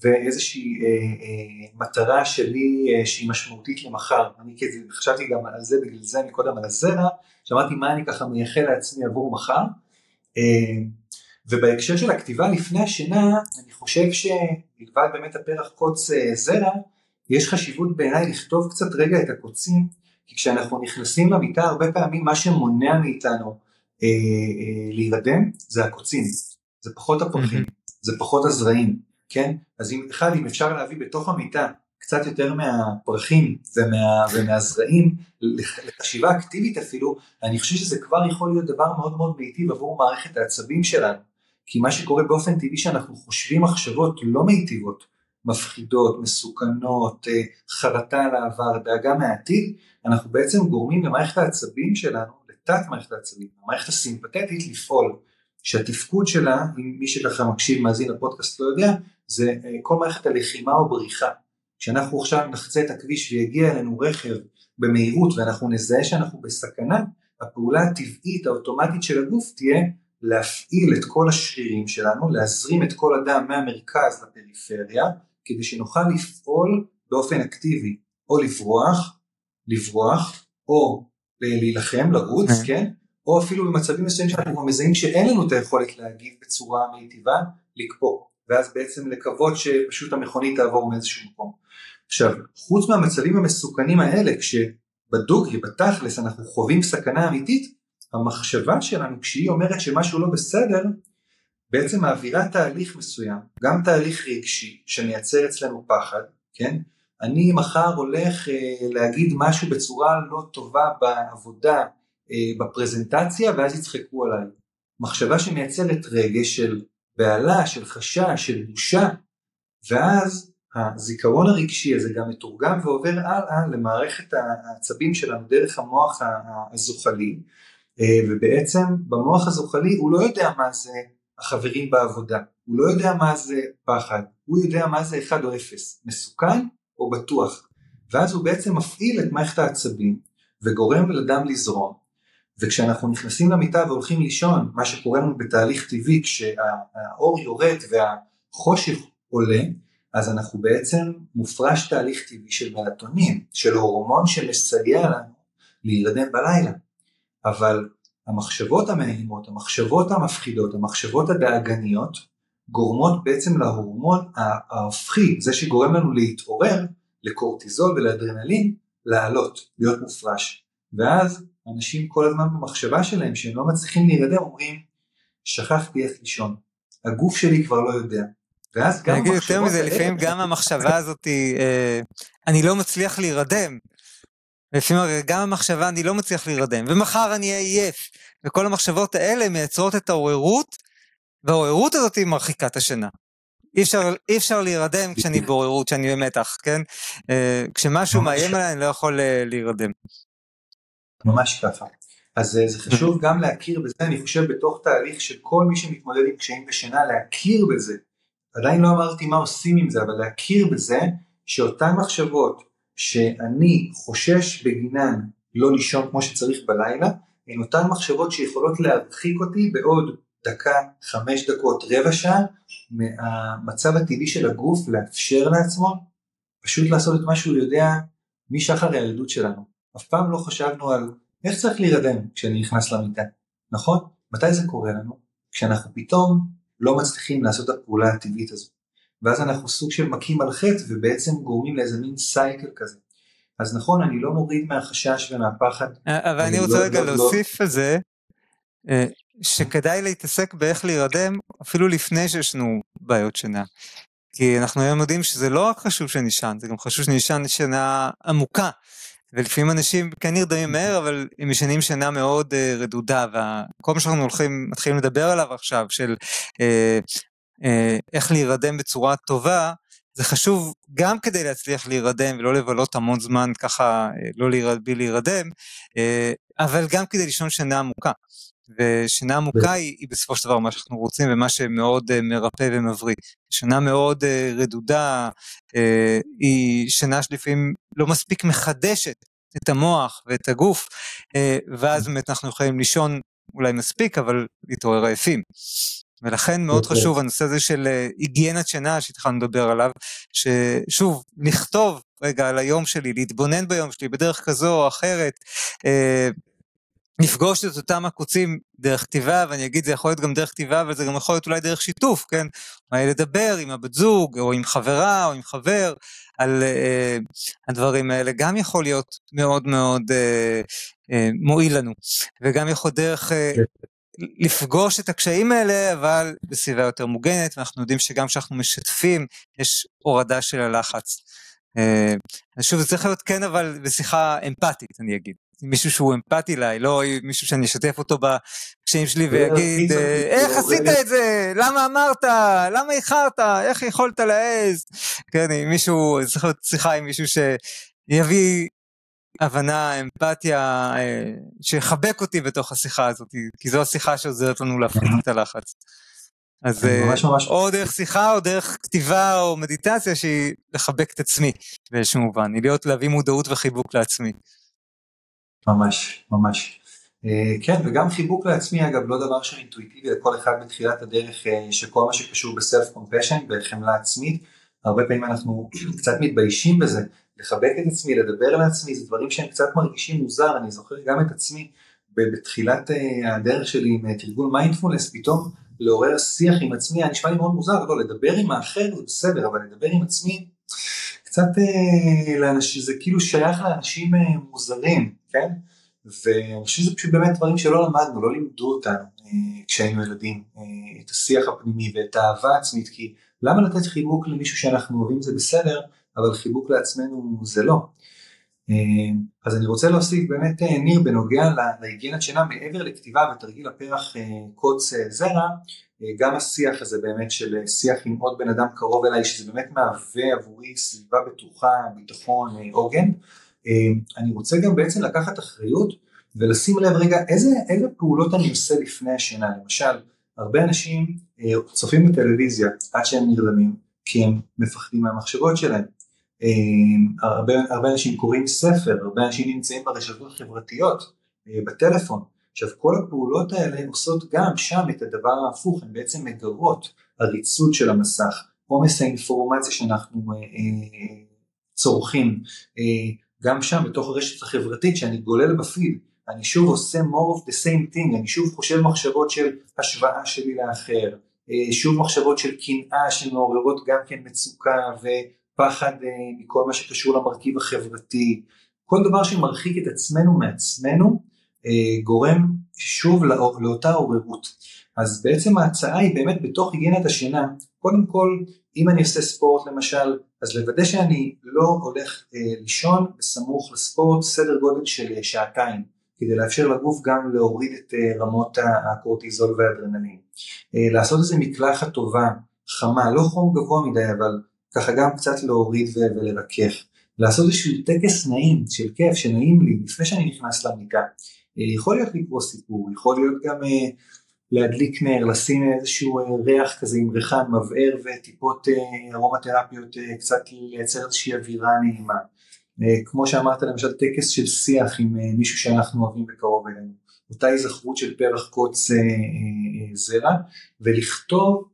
ואיזושהי אה, אה, מטרה שלי אה, שהיא משמעותית למחר. אני כזה, חשבתי גם על זה, בגלל זה מקודם על הזרע, שאמרתי מה אני ככה מייחל לעצמי עבור מחר. אה, ובהקשר של הכתיבה לפני השינה, אני חושב שמלבד באמת הפרח קוץ אה, זרע, יש חשיבות בעיניי לכתוב קצת רגע את הקוצים, כי כשאנחנו נכנסים למיטה הרבה פעמים מה שמונע מאיתנו אה, אה, להירדם זה הקוצים, זה פחות הפרחים, mm-hmm. זה פחות הזרעים. כן? אז אם אחד, אם אפשר להביא בתוך המיטה קצת יותר מהפרחים ומה, ומהזרעים לחשיבה אקטיבית אפילו, אני חושב שזה כבר יכול להיות דבר מאוד מאוד מיטיב עבור מערכת העצבים שלנו. כי מה שקורה באופן טבעי שאנחנו חושבים מחשבות לא מיטיבות, מפחידות, מסוכנות, אה, חרטה על העבר, דאגה מהעתיד, אנחנו בעצם גורמים למערכת העצבים שלנו, לתת מערכת העצבים, המערכת הסימפתטית לפעול. שהתפקוד שלה, אם מי שככה מקשיב, מאזין לפודקאסט לא יודע, זה אה, כל מערכת הלחימה או בריחה. כשאנחנו עכשיו נחצה את הכביש ויגיע אלינו רכב במהירות ואנחנו נזהה שאנחנו בסכנה, הפעולה הטבעית האוטומטית של הגוף תהיה להפעיל את כל השרירים שלנו, להזרים את כל הדם מהמרכז לפריפריה, כדי שנוכל לפעול באופן אקטיבי, או לברוח, לברוח, או להילחם, לרוץ, כן? כן? או אפילו במצבים מסוימים שאנחנו כבר מזהים שאין לנו את היכולת להגיב בצורה מיטיבה, לקפוא. ואז בעצם לקוות שפשוט המכונית תעבור מאיזשהו מקום. עכשיו, חוץ מהמצבים המסוכנים האלה, כשבדוגרי, בתכלס, אנחנו חווים סכנה אמיתית, המחשבה שלנו כשהיא אומרת שמשהו לא בסדר, בעצם מעבירה תהליך מסוים, גם תהליך רגשי שמייצר אצלנו פחד, כן? אני מחר הולך אה, להגיד משהו בצורה לא טובה בעבודה, אה, בפרזנטציה, ואז יצחקו עליי. מחשבה שמייצרת רגש של בהלה, של חשש, של בושה, ואז הזיכרון הרגשי הזה גם מתורגם ועובר הלאה למערכת העצבים שלנו דרך המוח הזוחלי, אה, ובעצם במוח הזוחלי הוא לא יודע מה זה החברים בעבודה, הוא לא יודע מה זה פחד, הוא יודע מה זה 1 או 0, מסוכן או בטוח, ואז הוא בעצם מפעיל את מערכת העצבים וגורם לדם לזרום, וכשאנחנו נכנסים למיטה והולכים לישון, מה שקורה לנו בתהליך טבעי, כשהאור יורד והחושך עולה, אז אנחנו בעצם מופרש תהליך טבעי של מלטונין, של הורמון שמסייע לנו להירדם בלילה. אבל המחשבות המאיימות, המחשבות המפחידות, המחשבות הדאגניות, גורמות בעצם להורמון ההופכי, זה שגורם לנו להתעורר, לקורטיזול ולאדרנלין, לעלות, להיות מופרש. ואז אנשים כל הזמן במחשבה שלהם שהם לא מצליחים להירדם אומרים שכחתי איך לישון, הגוף שלי כבר לא יודע. ואז גם המחשבות... יותר מזה, לפעמים גם המחשבה הזאת, אה, אני לא מצליח להירדם. לפעמים גם המחשבה אני לא מצליח להירדם, ומחר אני עייף. וכל המחשבות האלה מייצרות את העוררות והעוררות הזאת היא מרחיקה את השינה. אי אפשר, אי אפשר להירדם כשאני בעוררות, כשאני במתח, כן? אה, כשמשהו מאיים עליי אני לא יכול אה, להירדם. ממש ככה. אז אה, זה חשוב גם להכיר בזה, אני חושב בתוך תהליך של כל מי שמתמודד עם קשיים בשינה, להכיר בזה. עדיין לא אמרתי מה עושים עם זה, אבל להכיר בזה שאותן מחשבות שאני חושש בגינן לא לישון כמו שצריך בלילה, הן אותן מחשבות שיכולות להרחיק אותי בעוד דקה, חמש דקות, רבע שעה, מהמצב הטבעי של הגוף לאפשר לעצמו פשוט לעשות את מה שהוא יודע משחר הילדות שלנו. אף פעם לא חשבנו על איך צריך להירדם כשאני נכנס למיטה, נכון? מתי זה קורה לנו? כשאנחנו פתאום לא מצליחים לעשות את הפעולה הטבעית הזו. ואז אנחנו סוג של מכים על חטא ובעצם גורמים לאיזה מין סייקל כזה. אז נכון, אני לא מוריד מהחשש ומהפחד. אבל אני רוצה לא, רגע לא, לא- להוסיף על זה, אה, שכדאי להתעסק באיך להירדם אפילו לפני שיש לנו בעיות שינה. כי אנחנו היום יודעים שזה לא רק חשוב שנישן, זה גם חשוב שנישן שינה עמוקה. ולפעמים אנשים כן נרדמים מהר, אבל הם ישנים שינה מאוד uh, רדודה, מה שאנחנו הולכים, מתחילים לדבר עליו עכשיו, של uh, uh, איך להירדם בצורה טובה, זה חשוב גם כדי להצליח להירדם ולא לבלות המון זמן ככה, לא להירד, בלי להירדם, אבל גם כדי לישון שינה עמוקה. ושינה עמוקה היא, היא בסופו של דבר מה שאנחנו רוצים ומה שמאוד uh, מרפא ומבריא. שינה מאוד uh, רדודה uh, היא שינה שלפעמים לא מספיק מחדשת את המוח ואת הגוף, uh, ואז באמת אנחנו יכולים לישון אולי מספיק אבל להתעורר עייפים. ולכן מאוד חשוב הנושא הזה של היגיינת שינה שהתחלנו לדבר עליו, ששוב, לכתוב רגע על היום שלי, להתבונן ביום שלי בדרך כזו או אחרת, לפגוש את אותם עקוצים דרך כתיבה, ואני אגיד זה יכול להיות גם דרך כתיבה, אבל זה גם יכול להיות אולי דרך שיתוף, כן? אולי לדבר עם הבת זוג, או עם חברה, או עם חבר, על אה, הדברים האלה, גם יכול להיות מאוד מאוד אה, אה, מועיל לנו, וגם יכול דרך... אה. לפגוש את הקשיים האלה, אבל בסביבה יותר מוגנת, ואנחנו יודעים שגם כשאנחנו משתפים, יש הורדה של הלחץ. אה, שוב, זה צריך להיות כן, אבל בשיחה אמפתית, אני אגיד. מישהו שהוא אמפתי אליי, לא מישהו שאני אשתף אותו בקשיים שלי ויגיד, אה, איך עשית את זה? למה אמרת? למה איחרת? איך יכולת להעז? כן, אם מישהו, צריך להיות שיחה עם מישהו שיביא הבנה, אמפתיה, אה, שיחבק אותי בתוך השיחה הזאת, כי זו השיחה שעוזרת לנו להפחית את הלחץ. אז ממש ממש... או דרך שיחה או דרך כתיבה או מדיטציה שהיא לחבק את עצמי באיזשהו מובן, היא להיות להביא מודעות וחיבוק לעצמי. ממש, ממש. Uh, כן, וגם חיבוק לעצמי אגב לא דבר שאינטואיטיבי לכל אחד בתחילת הדרך אה, שכל מה שקשור ב self compassion בחמלה עצמית, הרבה פעמים אנחנו קצת מתביישים בזה, לחבק את עצמי, לדבר על עצמי, זה דברים שהם קצת מרגישים מוזר, אני זוכר גם את עצמי בתחילת אה, הדרך שלי עם תרגול מיינדפולנס, פתאום לעורר שיח עם עצמי, היה נשמע לי מאוד מוזר, לא, לדבר עם האחר זה בסדר, אבל לדבר עם עצמי, קצת אה, זה כאילו שייך לאנשים אה, מוזרים, כן? ואני חושב שזה פשוט באמת דברים שלא למדנו, לא לימדו אותנו אה, כשהיינו ילדים, אה, את השיח הפנימי ואת האהבה העצמית, כי למה לתת חיבוק למישהו שאנחנו אוהבים זה בסדר, אבל חיבוק לעצמנו זה לא. אה, אז אני רוצה להוסיף באמת אה, ניר בנוגע להיגיינת שינה מעבר לכתיבה ותרגיל הפרח אה, קוץ זרע, גם השיח הזה באמת של שיח עם עוד בן אדם קרוב אליי שזה באמת מהווה עבורי סביבה בטוחה, ביטחון, עוגן, אני רוצה גם בעצם לקחת אחריות ולשים לב רגע איזה, איזה פעולות אני עושה לפני השינה, למשל הרבה אנשים צופים בטלוויזיה עד שהם נרדמים כי הם מפחדים מהמחשבות שלהם. אה, הרבה, הרבה אנשים קוראים ספר, הרבה אנשים נמצאים ברשתות החברתיות, אה, בטלפון. עכשיו כל הפעולות האלה עושות גם שם את הדבר ההפוך, הן בעצם מגרות עריצות של המסך, עומס האינפורמציה שאנחנו אה, אה, צורכים, אה, גם שם בתוך הרשת החברתית שאני גולל בפיד, אני שוב עושה more of the same thing, אני שוב חושב מחשבות של השוואה שלי לאחר, אה, שוב מחשבות של קנאה שמעוררות גם כן מצוקה ו... פחד אה, מכל מה שקשור למרכיב החברתי, כל דבר שמרחיק את עצמנו מעצמנו אה, גורם שוב לא, לאותה עוררות. אז בעצם ההצעה היא באמת בתוך היגיינת השינה, קודם כל אם אני עושה ספורט למשל, אז לוודא שאני לא הולך אה, לישון בסמוך לספורט סדר גודל של שעתיים. כדי לאפשר לגוף גם להוריד את רמות הקורטיזול והאדרנלין. לעשות איזה מקלחת טובה, חמה, לא חום גבוה מדי, אבל ככה גם קצת להוריד ולרכך. לעשות איזשהו טקס נעים של כיף, שנעים לי, לפני שאני נכנס למיטה. יכול להיות לקרוא סיפור, יכול להיות גם להדליק נר, לשים איזשהו ריח כזה עם ריחן מבער וטיפות ארומתרפיות, קצת לייצר איזושהי אווירה נעימה. כמו שאמרת למשל טקס של שיח עם מישהו שאנחנו אוהבים בקרוב אלינו, אותה היזכרות של פרח קוץ זרע, ולכתוב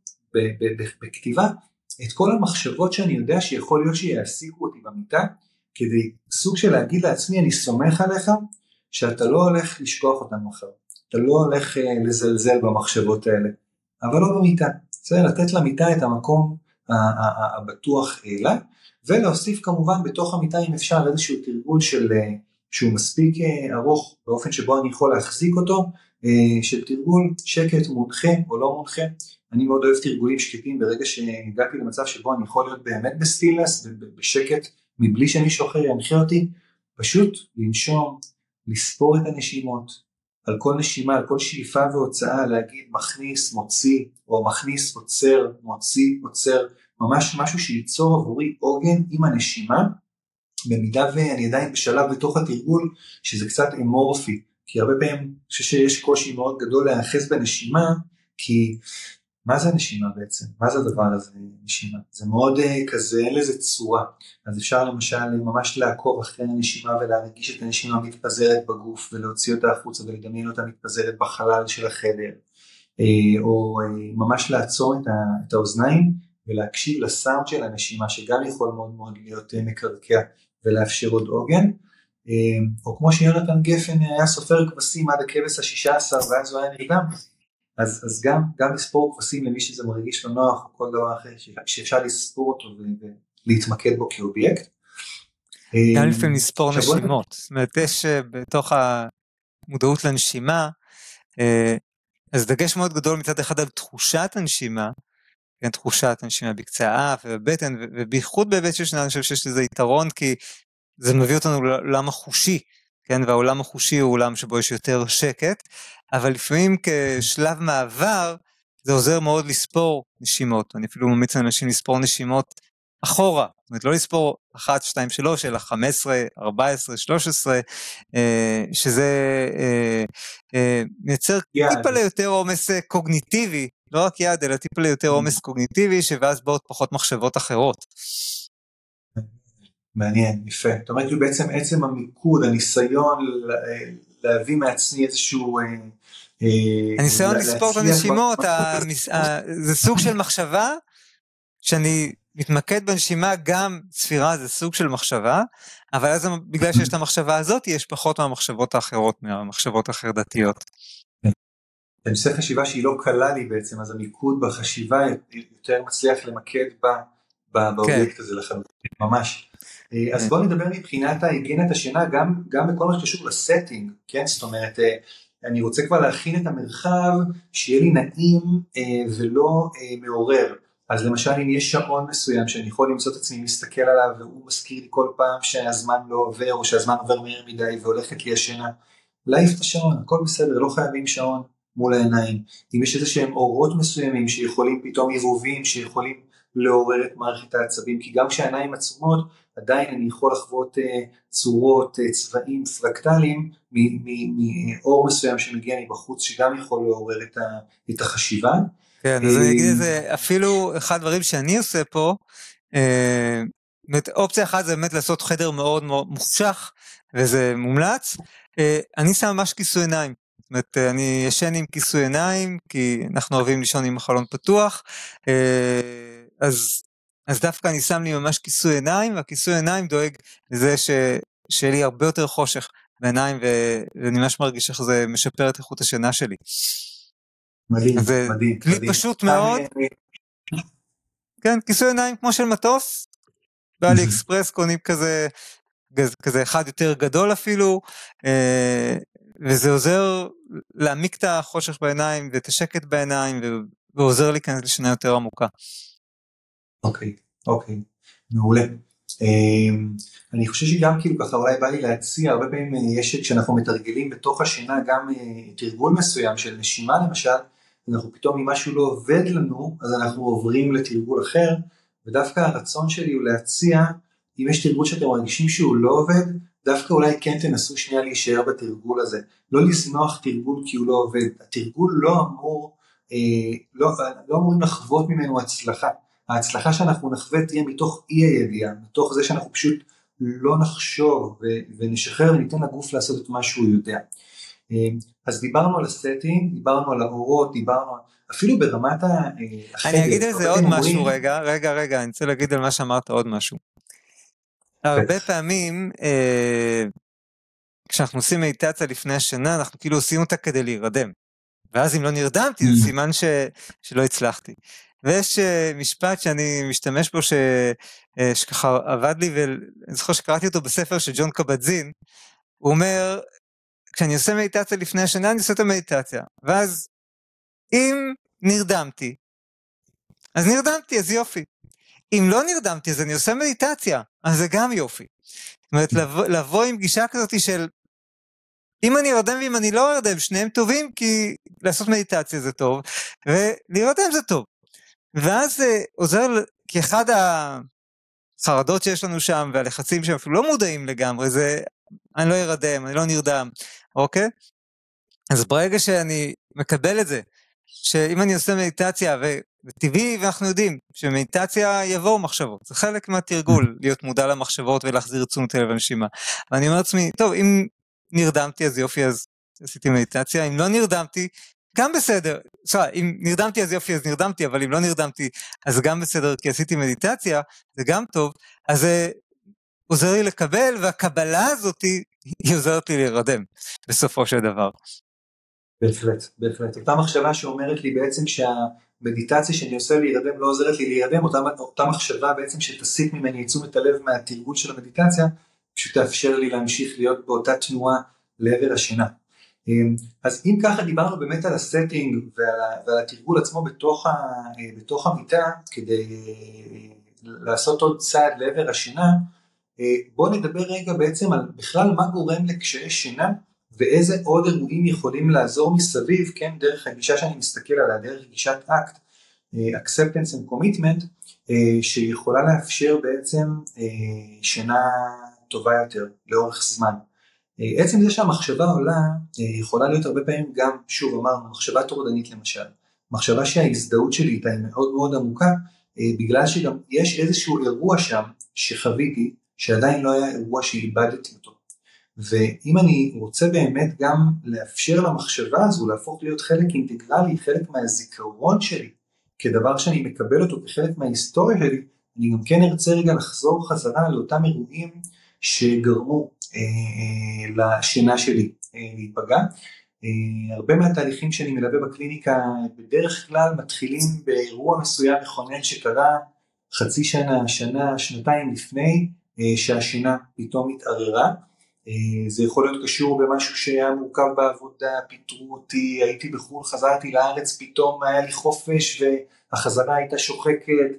בכתיבה את כל המחשבות שאני יודע שיכול להיות שיעסיקו אותי במיטה, כדי סוג של להגיד לעצמי אני סומך עליך שאתה לא הולך לשכוח אותנו מחר, אתה לא הולך לזלזל במחשבות האלה, אבל לא במיטה, זה לתת למיטה את המקום הבטוח לה, ולהוסיף כמובן בתוך המיטה אם אפשר איזשהו תרגול של, שהוא מספיק ארוך באופן שבו אני יכול להחזיק אותו, של תרגול שקט מונחה או לא מונחה, אני מאוד אוהב תרגולים שקטים. ברגע שהגעתי למצב שבו אני יכול להיות באמת בסטילנס ובשקט מבלי שמישהו אחר ינחה אותי, פשוט לנשום, לספור את הנשימות, על כל נשימה, על כל שאיפה והוצאה להגיד מכניס, מוציא, או מכניס, עוצר, מוציא, עוצר, ממש משהו שייצור עבורי עוגן עם הנשימה, במידה ואני עדיין בשלב בתוך התרגול שזה קצת אמורפי, כי הרבה פעמים אני חושב שיש קושי מאוד גדול להיאחז בנשימה, כי מה זה הנשימה בעצם? מה זה הדבר הזה נשימה? זה מאוד uh, כזה, אין לזה צורה. אז אפשר למשל ממש לעקוב אחרי הנשימה ולהרגיש את הנשימה מתפזרת בגוף ולהוציא אותה החוצה ולדמיין אותה מתפזרת בחלל של החדר. Uh, או uh, ממש לעצור את, ה, את האוזניים ולהקשיב לסאונד של הנשימה שגם יכול מאוד מאוד להיות uh, מקרקע ולאפשר עוד עוגן. Uh, או כמו שיונתן גפן היה סופר כבשים עד הכבש השישה עשר ואז הוא היה נרדם. אז, אז גם, גם לספור כבשים למי שזה מרגיש לו נוח או כל דבר אחר שאפשר לספור אותו ולהתמקד בו כאובייקט. גם לפעמים לספור נשימות, זאת אומרת יש בתוך המודעות לנשימה, אז דגש מאוד גדול מצד אחד על תחושת הנשימה, כן, תחושת הנשימה בקצה האף ובבטן ובייחוד בהיבט של שנה אני חושב שיש לזה יתרון כי זה מביא אותנו לעולם החושי, כן, והעולם החושי הוא עולם שבו יש יותר שקט, אבל לפעמים כשלב מעבר זה עוזר מאוד לספור נשימות, אני אפילו ממליץ לאנשים לספור נשימות אחורה, זאת אומרת לא לספור 1, 2, 3, אלא 15, 14, 13, שזה אה, אה, מייצר yeah. טיפה ליותר עומס קוגניטיבי, לא רק יד, אלא טיפה ליותר mm. עומס קוגניטיבי, שאז באות פחות מחשבות אחרות. מעניין, יפה. זאת אומרת, בעצם עצם המיקוד, הניסיון להביא מעצמי איזשהו... אה, אה, הניסיון לספור את הנשימות, זה סוג של מחשבה, שאני מתמקד בנשימה, גם ספירה זה סוג של מחשבה, אבל אז בגלל שיש את המחשבה הזאת, יש פחות מהמחשבות האחרות, מהמחשבות החרדתיות. אני עושה חשיבה שהיא לא קלה לי בעצם, אז המיקוד בחשיבה יותר מצליח למקד באובייקט כן. הזה לחלוטין, ממש. אה, אז בואו נדבר מבחינת ההיגיינת השינה גם, גם בכל מה שקשור לסטינג, כן? זאת אומרת, אה, אני רוצה כבר להכין את המרחב שיהיה לי נעים אה, ולא מעורר. אז למשל אם יש שעון מסוים שאני יכול למצוא את עצמי מסתכל עליו והוא מזכיר לי כל פעם שהזמן לא עובר או שהזמן עובר מהר מדי והולכת לי השינה, להעיף את השעון, הכל בסדר, לא חייבים שעון מול העיניים. אם יש איזה שהם אורות מסוימים שיכולים פתאום עירובים שיכולים לעורר את מערכת העצבים, כי גם כשהעיניים עצומות עדיין אני יכול לחוות uh, צורות, uh, צבעים, פרקטליים מאור מסוים שמגיע מבחוץ שגם יכול לעורר את, החשיבה. כן, אז אני אגיד זה, אפילו אחד הדברים שאני עושה פה, אה, אופציה אחת זה באמת לעשות חדר מאוד מאוד מוחשך, וזה מומלץ. אני שם ממש כיסוי עיניים. זאת אומרת, אני ישן עם כיסוי עיניים, כי אנחנו אוהבים לישון עם החלון פתוח, אז אז דווקא אני שם לי ממש כיסוי עיניים, והכיסוי עיניים דואג לזה ש... שיהיה לי הרבה יותר חושך בעיניים, ו... ואני ממש מרגיש איך זה משפר את איכות השינה שלי. מדהים, זה מדהים. כלי מדהים. פשוט מאוד. כן, כיסוי עיניים כמו של מטוס, באלי אקספרס קונים כזה, כזה אחד יותר גדול אפילו, אה, וזה עוזר להעמיק את החושך בעיניים ואת השקט בעיניים, ועוזר להיכנס לשינה יותר עמוקה. אוקיי, אוקיי, מעולה. אני חושב שגם כאילו ככה אולי בא לי להציע, הרבה פעמים יש כשאנחנו מתרגלים בתוך השינה גם תרגול מסוים של נשימה למשל, אנחנו פתאום אם משהו לא עובד לנו, אז אנחנו עוברים לתרגול אחר, ודווקא הרצון שלי הוא להציע, אם יש תרגול שאתם מרגישים שהוא לא עובד, דווקא אולי כן תנסו שנייה להישאר בתרגול הזה, לא לזנוח תרגול כי הוא לא עובד, התרגול לא אמור, אה, לא, לא אמורים לחוות ממנו הצלחה, ההצלחה שאנחנו נחווה תהיה מתוך אי הידיעה, מתוך זה שאנחנו פשוט לא נחשוב ונשחרר וניתן לגוף לעשות את מה שהוא יודע. אה, אז דיברנו על הסטינג, דיברנו על האורות, דיברנו אפילו ברמת החדר. אני אגיד על זה עוד משהו רגע, רגע, רגע, אני רוצה להגיד על מה שאמרת עוד משהו. הרבה פעמים אה, כשאנחנו עושים מדיטציה לפני השינה אנחנו כאילו עושים אותה כדי להירדם. ואז אם לא נרדמתי זה mm. סימן ש, שלא הצלחתי. ויש uh, משפט שאני משתמש בו ש, uh, שככה עבד לי ואני זוכר שקראתי אותו בספר של ג'ון קבדזין. הוא אומר כשאני עושה מדיטציה לפני השינה אני עושה את המדיטציה ואז אם נרדמתי אז נרדמתי אז יופי. אם לא נרדמתי אז אני עושה מדיטציה, אז זה גם יופי. זאת אומרת, לבוא, לבוא עם גישה כזאת של אם אני ארדם ואם אני לא ארדם, שניהם טובים, כי לעשות מדיטציה זה טוב, ולהירדם זה טוב. ואז זה עוזר, כי אחד החרדות שיש לנו שם, והלחצים שהם אפילו לא מודעים לגמרי, זה אני לא ארדם, אני לא נרדם, אוקיי? אז ברגע שאני מקבל את זה, שאם אני עושה מדיטציה, וטבעי ואנחנו יודעים שמדיטציה יבואו מחשבות, זה חלק מהתרגול, להיות מודע למחשבות ולהחזיר תשומת לב לנשימה. ואני אומר לעצמי, טוב, אם נרדמתי אז יופי, אז עשיתי מדיטציה, אם לא נרדמתי, גם בסדר, סליחה, אם נרדמתי אז יופי אז נרדמתי, אבל אם לא נרדמתי אז גם בסדר כי עשיתי מדיטציה, זה גם טוב, אז זה עוזר לי לקבל, והקבלה הזאת היא עוזרת לי להירדם בסופו של דבר. בהחלט, בהחלט. אותה מחשבה שאומרת לי בעצם שהמדיטציה שאני עושה להירדם לא עוזרת לי להירדם, אותה, אותה מחשבה בעצם שתסיט ממני את תשומת הלב מהתרגול של המדיטציה, פשוט תאפשר לי להמשיך להיות באותה תנועה לעבר השינה. אמ, אז אם ככה דיברנו באמת על הסטינג ועל, ועל התרגול עצמו בתוך, ה, בתוך המיטה כדי אה, לעשות עוד צעד לעבר השינה, אה, בואו נדבר רגע בעצם על בכלל מה גורם לקשיי שינה ואיזה עוד אירועים יכולים לעזור מסביב, כן, דרך הגישה שאני מסתכל עליה, דרך גישת אקט, אה, acceptance and commitment, אה, שיכולה לאפשר בעצם אה, שינה טובה יותר לאורך זמן. עצם זה שהמחשבה עולה יכולה להיות הרבה פעמים גם, שוב אמרנו, מחשבה טורדנית למשל, מחשבה שההזדהות שלי איתה היא מאוד מאוד עמוקה, בגלל שגם יש איזשהו אירוע שם שחוויתי, שעדיין לא היה אירוע שאיבדתי אותו. ואם אני רוצה באמת גם לאפשר למחשבה הזו להפוך להיות חלק אינטגרלי, חלק מהזיכרון שלי, כדבר שאני מקבל אותו כחלק מההיסטוריה שלי, אני גם כן ארצה רגע לחזור חזרה לאותם אירועים שגרמו אה, לשינה שלי אה, להיפגע. אה, הרבה מהתהליכים שאני מלווה בקליניקה בדרך כלל מתחילים באירוע מסוים מכונן שקרה חצי שנה, שנה, שנתיים לפני אה, שהשינה פתאום התערערה. אה, זה יכול להיות קשור במשהו שהיה מורכב בעבודה, פיטרו אותי, הייתי בחו"ל, חזרתי לארץ, פתאום היה לי חופש והחזרה הייתה שוחקת, אה,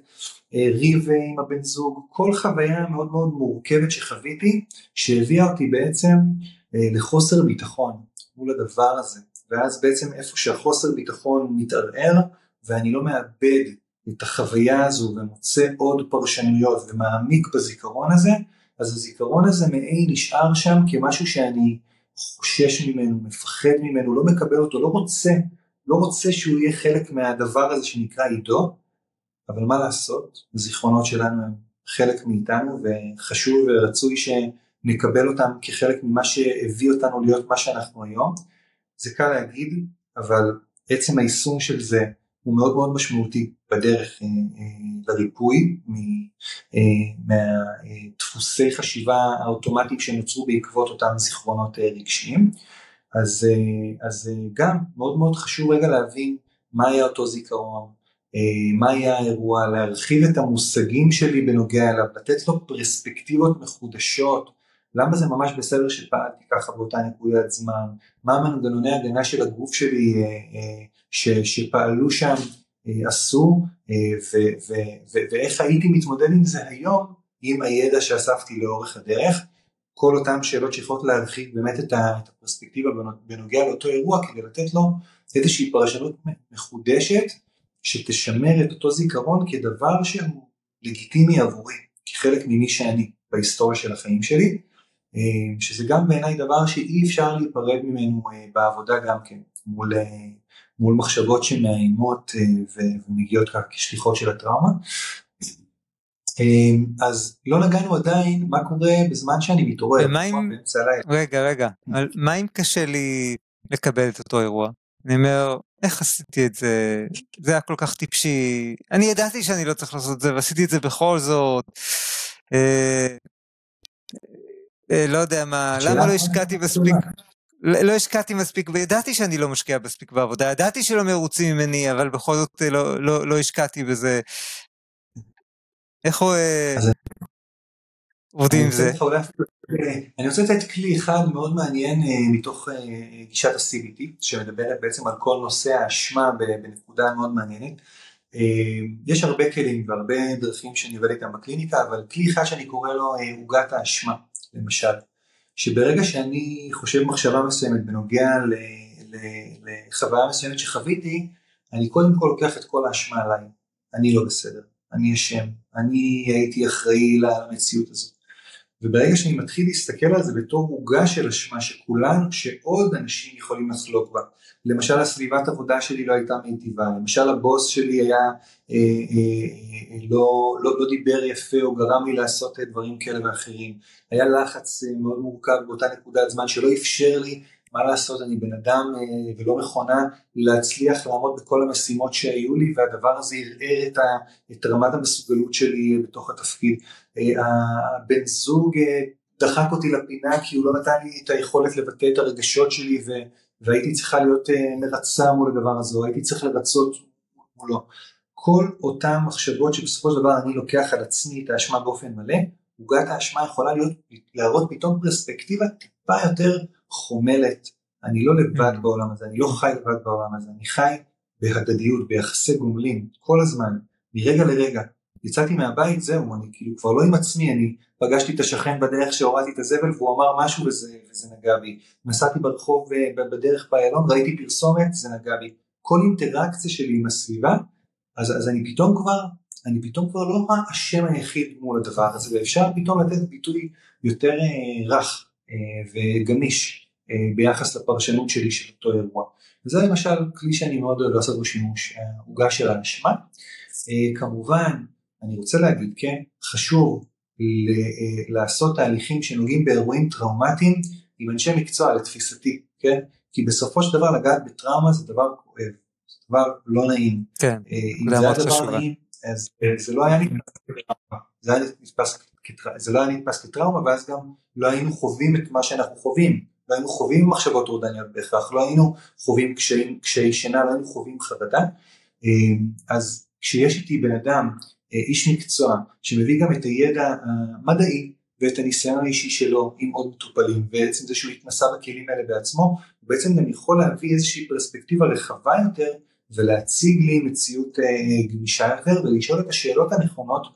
ריב עם הבן זוג, כל חוויה מאוד מאוד מורכבת שחוויתי, שהביאה אותי בעצם אה, לחוסר ביטחון מול הדבר הזה, ואז בעצם איפה שהחוסר ביטחון מתערער ואני לא מאבד את החוויה הזו ומוצא עוד פרשנויות ומעמיק בזיכרון הזה, אז הזיכרון הזה מעין נשאר שם כמשהו שאני חושש ממנו, מפחד ממנו, לא מקבל אותו, לא רוצה, לא רוצה שהוא יהיה חלק מהדבר הזה שנקרא עידו, אבל מה לעשות, הזיכרונות שלנו הם חלק מאיתנו וחשוב ורצוי שנקבל אותם כחלק ממה שהביא אותנו להיות מה שאנחנו היום. זה קל להגיד, אבל עצם היישום של זה הוא מאוד מאוד משמעותי בדרך אה, אה, לריפוי אה, מהדפוסי חשיבה האוטומטיים שנוצרו בעקבות אותם זיכרונות רגשיים. אז, אז גם מאוד מאוד חשוב רגע להבין מה היה אותו זיכרון, מה היה האירוע, להרחיב את המושגים שלי בנוגע אליו, לתת לו פרספקטיבות מחודשות, למה זה ממש בסדר שפעלתי ככה באותה נקודת זמן, מה מנגנוני הגנה של הגוף שלי ש, שפעלו שם אה, עשו אה, ו, ו, ו, ואיך הייתי מתמודד עם זה היום עם הידע שאספתי לאורך הדרך, כל אותן שאלות שיכולות להרחיב באמת את הפרספקטיבה בנוגע לאותו אירוע כדי לתת לו איזושהי פרשנות מחודשת שתשמר את אותו זיכרון כדבר שהוא לגיטימי עבורי, כחלק ממי שאני בהיסטוריה של החיים שלי, אה, שזה גם בעיניי דבר שאי אפשר להיפרד ממנו אה, בעבודה גם כן, מול, אה, מול מחשבות שמאיימות ומגיעות ככה כשליחות של הטראומה. אז לא נגענו עדיין מה קורה בזמן שאני מתעורר. ומה אם... רגע רגע, מה אם קשה לי לקבל את אותו אירוע? אני אומר, איך עשיתי את זה? זה היה כל כך טיפשי. אני ידעתי שאני לא צריך לעשות את זה, ועשיתי את זה בכל זאת. אה, אה, לא יודע מה, למה לא השקעתי מספיק? לא, לא השקעתי מספיק, וידעתי שאני לא משקיע מספיק בעבודה, ידעתי שלא מרוצים ממני, אבל בכל זאת אה, לא, לא, לא השקעתי בזה. איך הוא... עובדים עם זה. אני רוצה לתת כלי אחד מאוד מעניין אה, מתוך אה, גישת ה-CBT שמדברת בעצם על כל נושא האשמה בנקודה מאוד מעניינת. אה, יש הרבה כלים והרבה דרכים שאני עובד איתם בקליניקה אבל כלי אחד שאני קורא לו עוגת האשמה למשל. שברגע שאני חושב מחשבה מסוימת בנוגע לחוויה מסוימת שחוויתי אני קודם כל לוקח את כל האשמה עליי. אני לא בסדר. אני אשם. אני הייתי אחראי למציאות הזאת וברגע שאני מתחיל להסתכל על זה בתור עוגה של אשמה שכולנו, שעוד אנשים יכולים לחלוק בה, למשל הסביבת עבודה שלי לא הייתה מיטיבה, למשל הבוס שלי היה, אה, אה, אה, לא, לא, לא דיבר יפה או גרם לי לעשות דברים כאלה ואחרים, היה לחץ אה, מאוד מורכב באותה נקודת זמן שלא אפשר לי מה לעשות, אני בן אדם אה, ולא מכונה להצליח לעמוד בכל המשימות שהיו לי והדבר הזה ערער את, את רמת המסוגלות שלי בתוך התפקיד. אה, הבן זוג אה, דחק אותי לפינה כי הוא לא נתן לי את היכולת לבטא את הרגשות שלי ו, והייתי צריכה להיות מרצה מול הדבר הזה, או הייתי צריך לרצות מולו. כל אותן מחשבות שבסופו של דבר אני לוקח על עצמי את האשמה באופן מלא, עוגת האשמה יכולה להיות, להראות פתאום פרספקטיבה טיפה יותר חומלת, אני לא לבד mm. בעולם הזה, אני לא חי לבד בעולם הזה, אני חי בהדדיות, ביחסי גומלין, כל הזמן, מרגע לרגע. יצאתי מהבית, זהו, אני כאילו כבר לא עם עצמי, אני פגשתי את השכן בדרך שהורדתי את הזבל והוא אמר משהו וזה, וזה נגע בי. נסעתי ברחוב אה, בדרך באיילון, ראיתי פרסומת, זה נגע בי. כל אינטראקציה שלי עם הסביבה, אז, אז אני פתאום כבר, אני פתאום כבר לא האשם היחיד מול הדבר הזה, ואפשר פתאום לתת ביטוי יותר אה, רך אה, וגמיש. אה, ביחס לפרשנות שלי של אותו אירוע. וזה למשל כלי שאני מאוד אוהב לעשות בו שימוש, העוגה של האשמה. אה, כמובן, אני רוצה להגיד, כן, חשוב אה, לעשות תהליכים שנוגעים באירועים טראומטיים עם אנשי מקצוע לתפיסתי, כן? כי בסופו של דבר לגעת בטראומה זה דבר כואב, זה דבר לא נעים. כן, זה היה דבר נעים, אז זה לא היה נתפס כטראומה, זה היה נתפס, זה לא היה נתפס כטראומה ואז גם לא היינו חווים את מה שאנחנו חווים. לא היינו חווים מחשבות טורדניות בהכרח, לא היינו חווים קשיי שינה, לא היינו חווים חרדה. אמ, אז כשיש איתי בן אדם, אה, איש מקצוע, שמביא גם את הידע המדעי ואת הניסיון האישי שלו עם עוד מטופלים, ועצם זה שהוא התנסה בכלים האלה בעצמו, הוא בעצם גם יכול להביא איזושהי פרספקטיבה רחבה יותר ולהציג לי מציאות אה, גמישה יותר ולשאול את השאלות הנכונות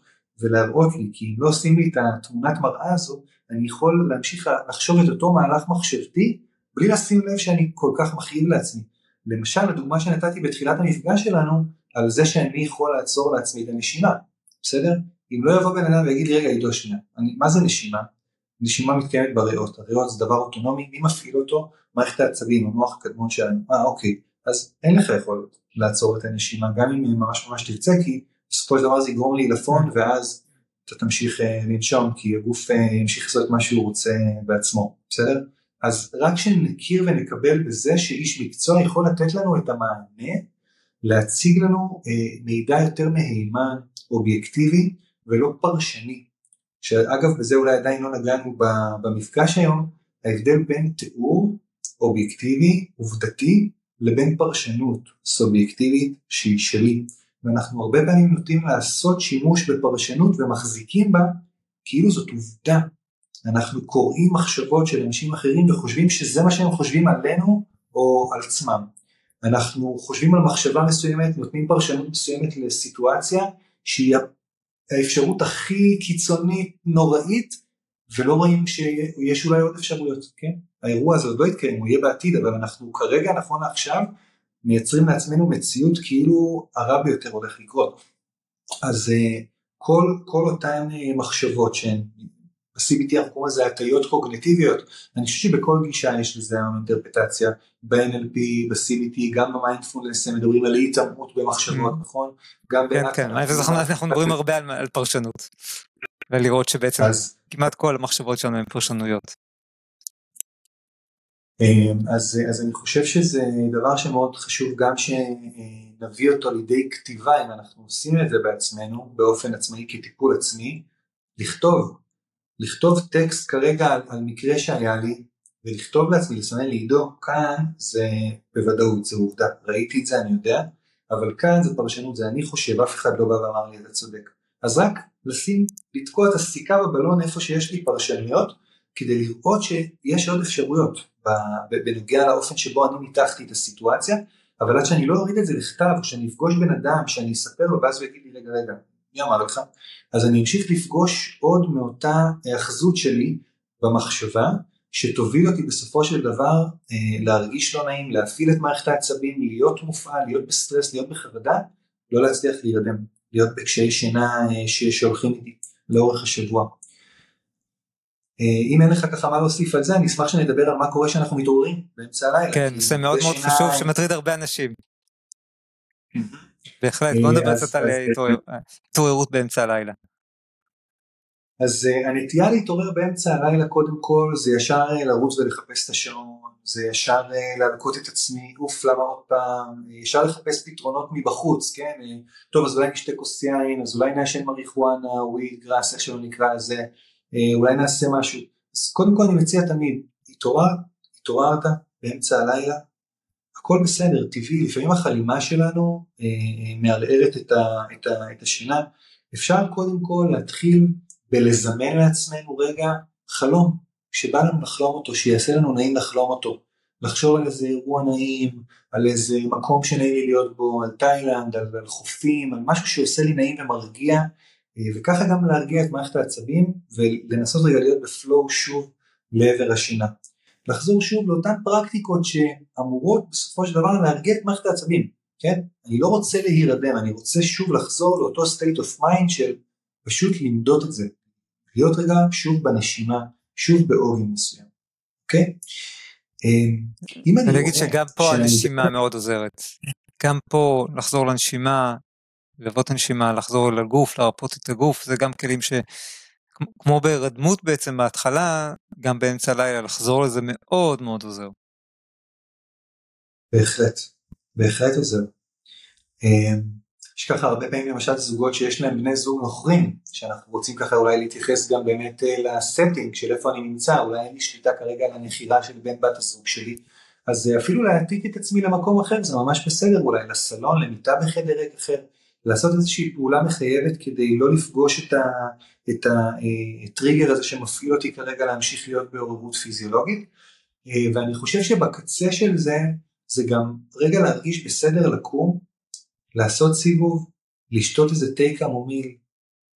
ולהראות לי, כי אם לא עושים לי את התמונת מראה הזו, אני יכול להמשיך לחשוב את אותו מהלך מחשבתי בלי לשים לב שאני כל כך מכאיב לעצמי. למשל הדוגמה שנתתי בתחילת המפגש שלנו על זה שאני יכול לעצור לעצמי את הנשימה, בסדר? אם לא יבוא בן אדם ויגיד רגע עידו שנייה, מה זה נשימה? נשימה מתקיימת בריאות, הריאות זה דבר אוטונומי, מי מפעיל אותו? מערכת העצבים, המוח הקדמון שלנו, אה אוקיי, אז אין לך יכולת לעצור את הנשימה, גם אם ממש ממש תרצה, כי בסופו של דבר זה יגרום לי לפון ואז אתה תמשיך אה, לנשום כי הגוף אה, ימשיך לעשות מה שהוא רוצה בעצמו, בסדר? אז רק שנכיר ונקבל בזה שאיש מקצוע יכול לתת לנו את המענה, להציג לנו אה, מידע יותר מהימן, אובייקטיבי ולא פרשני. שאגב בזה אולי עדיין לא נגענו במפגש היום, ההבדל בין תיאור אובייקטיבי, עובדתי, לבין פרשנות סובייקטיבית שהיא שלי. ואנחנו הרבה פעמים נוטים לעשות שימוש בפרשנות ומחזיקים בה כאילו זאת עובדה. אנחנו קוראים מחשבות של אנשים אחרים וחושבים שזה מה שהם חושבים עלינו או על עצמם. אנחנו חושבים על מחשבה מסוימת, נותנים פרשנות מסוימת לסיטואציה שהיא האפשרות הכי קיצונית נוראית ולא רואים שיש אולי עוד אפשרויות, כן? האירוע הזה עוד לא יתקיים, הוא יהיה בעתיד, אבל אנחנו כרגע נכון לעכשיו מייצרים לעצמנו מציאות כאילו הרע ביותר הולך לקרות. אז uh, כל, כל אותן uh, מחשבות שהן ב-CBT אנחנו קוראים לזה הטיות קוגניטיביות, אני חושב שבכל גישה יש לזה היום אינטרפטציה, ב-NLP, ב-CBT, גם במיינדפולנס הם מדברים על התעמרות במחשבות, mm. נכון? גם כן, כן, אנחנו מדברים הרבה על פרשנות, ולראות שבעצם כמעט כל המחשבות שלנו הן פרשנויות. אמ, אז, אז אני חושב שזה דבר שמאוד חשוב גם שנביא אותו לידי כתיבה אם אנחנו עושים את זה בעצמנו באופן עצמאי כטיפול עצמי, לכתוב, לכתוב טקסט כרגע על, על מקרה שהיה לי ולכתוב לעצמי, לסמן לעידו, כאן זה בוודאות, זה עובדה, ראיתי את זה, אני יודע, אבל כאן זה פרשנות, זה אני חושב, אף אחד לא בא ואמר לי אתה צודק. אז רק לשים, לתקוע את הסיכה בבלון איפה שיש לי פרשנויות, כדי לראות שיש עוד אפשרויות בנוגע לאופן שבו אני ניתחתי את הסיטואציה, אבל עד שאני לא אוריד את זה לכתב, או שאני אפגוש בן אדם, שאני אספר לו, ואז הוא יגיד לי, רגע, רגע, מי אמר לך? אז אני אמשיך לפגוש עוד מאותה היאחזות שלי במחשבה, שתוביל אותי בסופו של דבר אה, להרגיש לא נעים, להפעיל את מערכת העצבים, להיות מופעל, להיות בסטרס, להיות בחרדה, לא להצליח להירדם, להיות בקשיי שינה אה, שהולכים איתי לאורך השבוע. אה, אם אין לך ככה מה להוסיף על זה, אני אשמח שנדבר על מה קורה כשאנחנו מתעוררים באמצע הלילה. כן, נושא מאוד מאוד חשוב שמטריד הרבה אנשים. בהחלט, בוא נדבר קצת על התעוררות באמצע הלילה. אז הנטייה להתעורר באמצע הלילה קודם כל זה ישר לרוץ ולחפש את השעון, זה ישר להלקות את עצמי, אוף למה עוד פעם, ישר לחפש פתרונות מבחוץ, כן, טוב אז אולי נשתה כוס יין, אז אולי נעשן מריחואנה, וויד גראס, איך שלא נקרא לזה, אה, אולי נעשה משהו. אז קודם כל אני מציע תמיד, התעוררת, התעוררת באמצע הלילה, הכל בסדר, טבעי, לפעמים החלימה שלנו אה, אה, מערערת את, את, את השינה, אפשר קודם כל להתחיל בלזמן לעצמנו רגע חלום, שבא לנו לחלום אותו, שיעשה לנו נעים לחלום אותו, לחשוב על איזה אירוע נעים, על איזה מקום שנעים לי להיות בו, על תאילנד, על, על חופים, על משהו שעושה לי נעים ומרגיע, אה, וככה גם להרגיע את מערכת העצבים ולנסות רגע להיות בפלואו שוב לעבר השינה. לחזור שוב לאותן פרקטיקות שאמורות בסופו של דבר להרגיע את מערכת העצבים, כן? אני לא רוצה להירדם, אני רוצה שוב לחזור לאותו state of mind של פשוט למדוד את זה, להיות רגע שוב בנשימה, שוב בעוגן מסוים, אוקיי? אה, אני אגיד שגם פה הנשימה מאוד עוזרת, גם פה לחזור לנשימה, ללוות הנשימה, לחזור אל הגוף, לרפות את הגוף, זה גם כלים שכמו בהירדמות בעצם בהתחלה, גם באמצע הלילה לחזור לזה מאוד מאוד עוזר. בהחלט, בהחלט עוזר. אמ, יש ככה הרבה פעמים למשל זוגות שיש להם בני זוג נוכרים, שאנחנו רוצים ככה אולי להתייחס גם באמת אה, לסטינג של איפה אני נמצא, אולי אין לי שליטה כרגע על הנחירה של בן בת הזוג שלי, אז אה, אפילו להעתיק את עצמי למקום אחר זה ממש בסדר, אולי לסלון, למיטה בחדר אחר, לעשות איזושהי פעולה מחייבת כדי לא לפגוש את, ה, את הטריגר הזה שמפעיל אותי כרגע להמשיך להיות בעוררות פיזיולוגית אה, ואני חושב שבקצה של זה זה גם רגע להרגיש בסדר לקום, לעשות סיבוב, לשתות איזה תה קמומיל,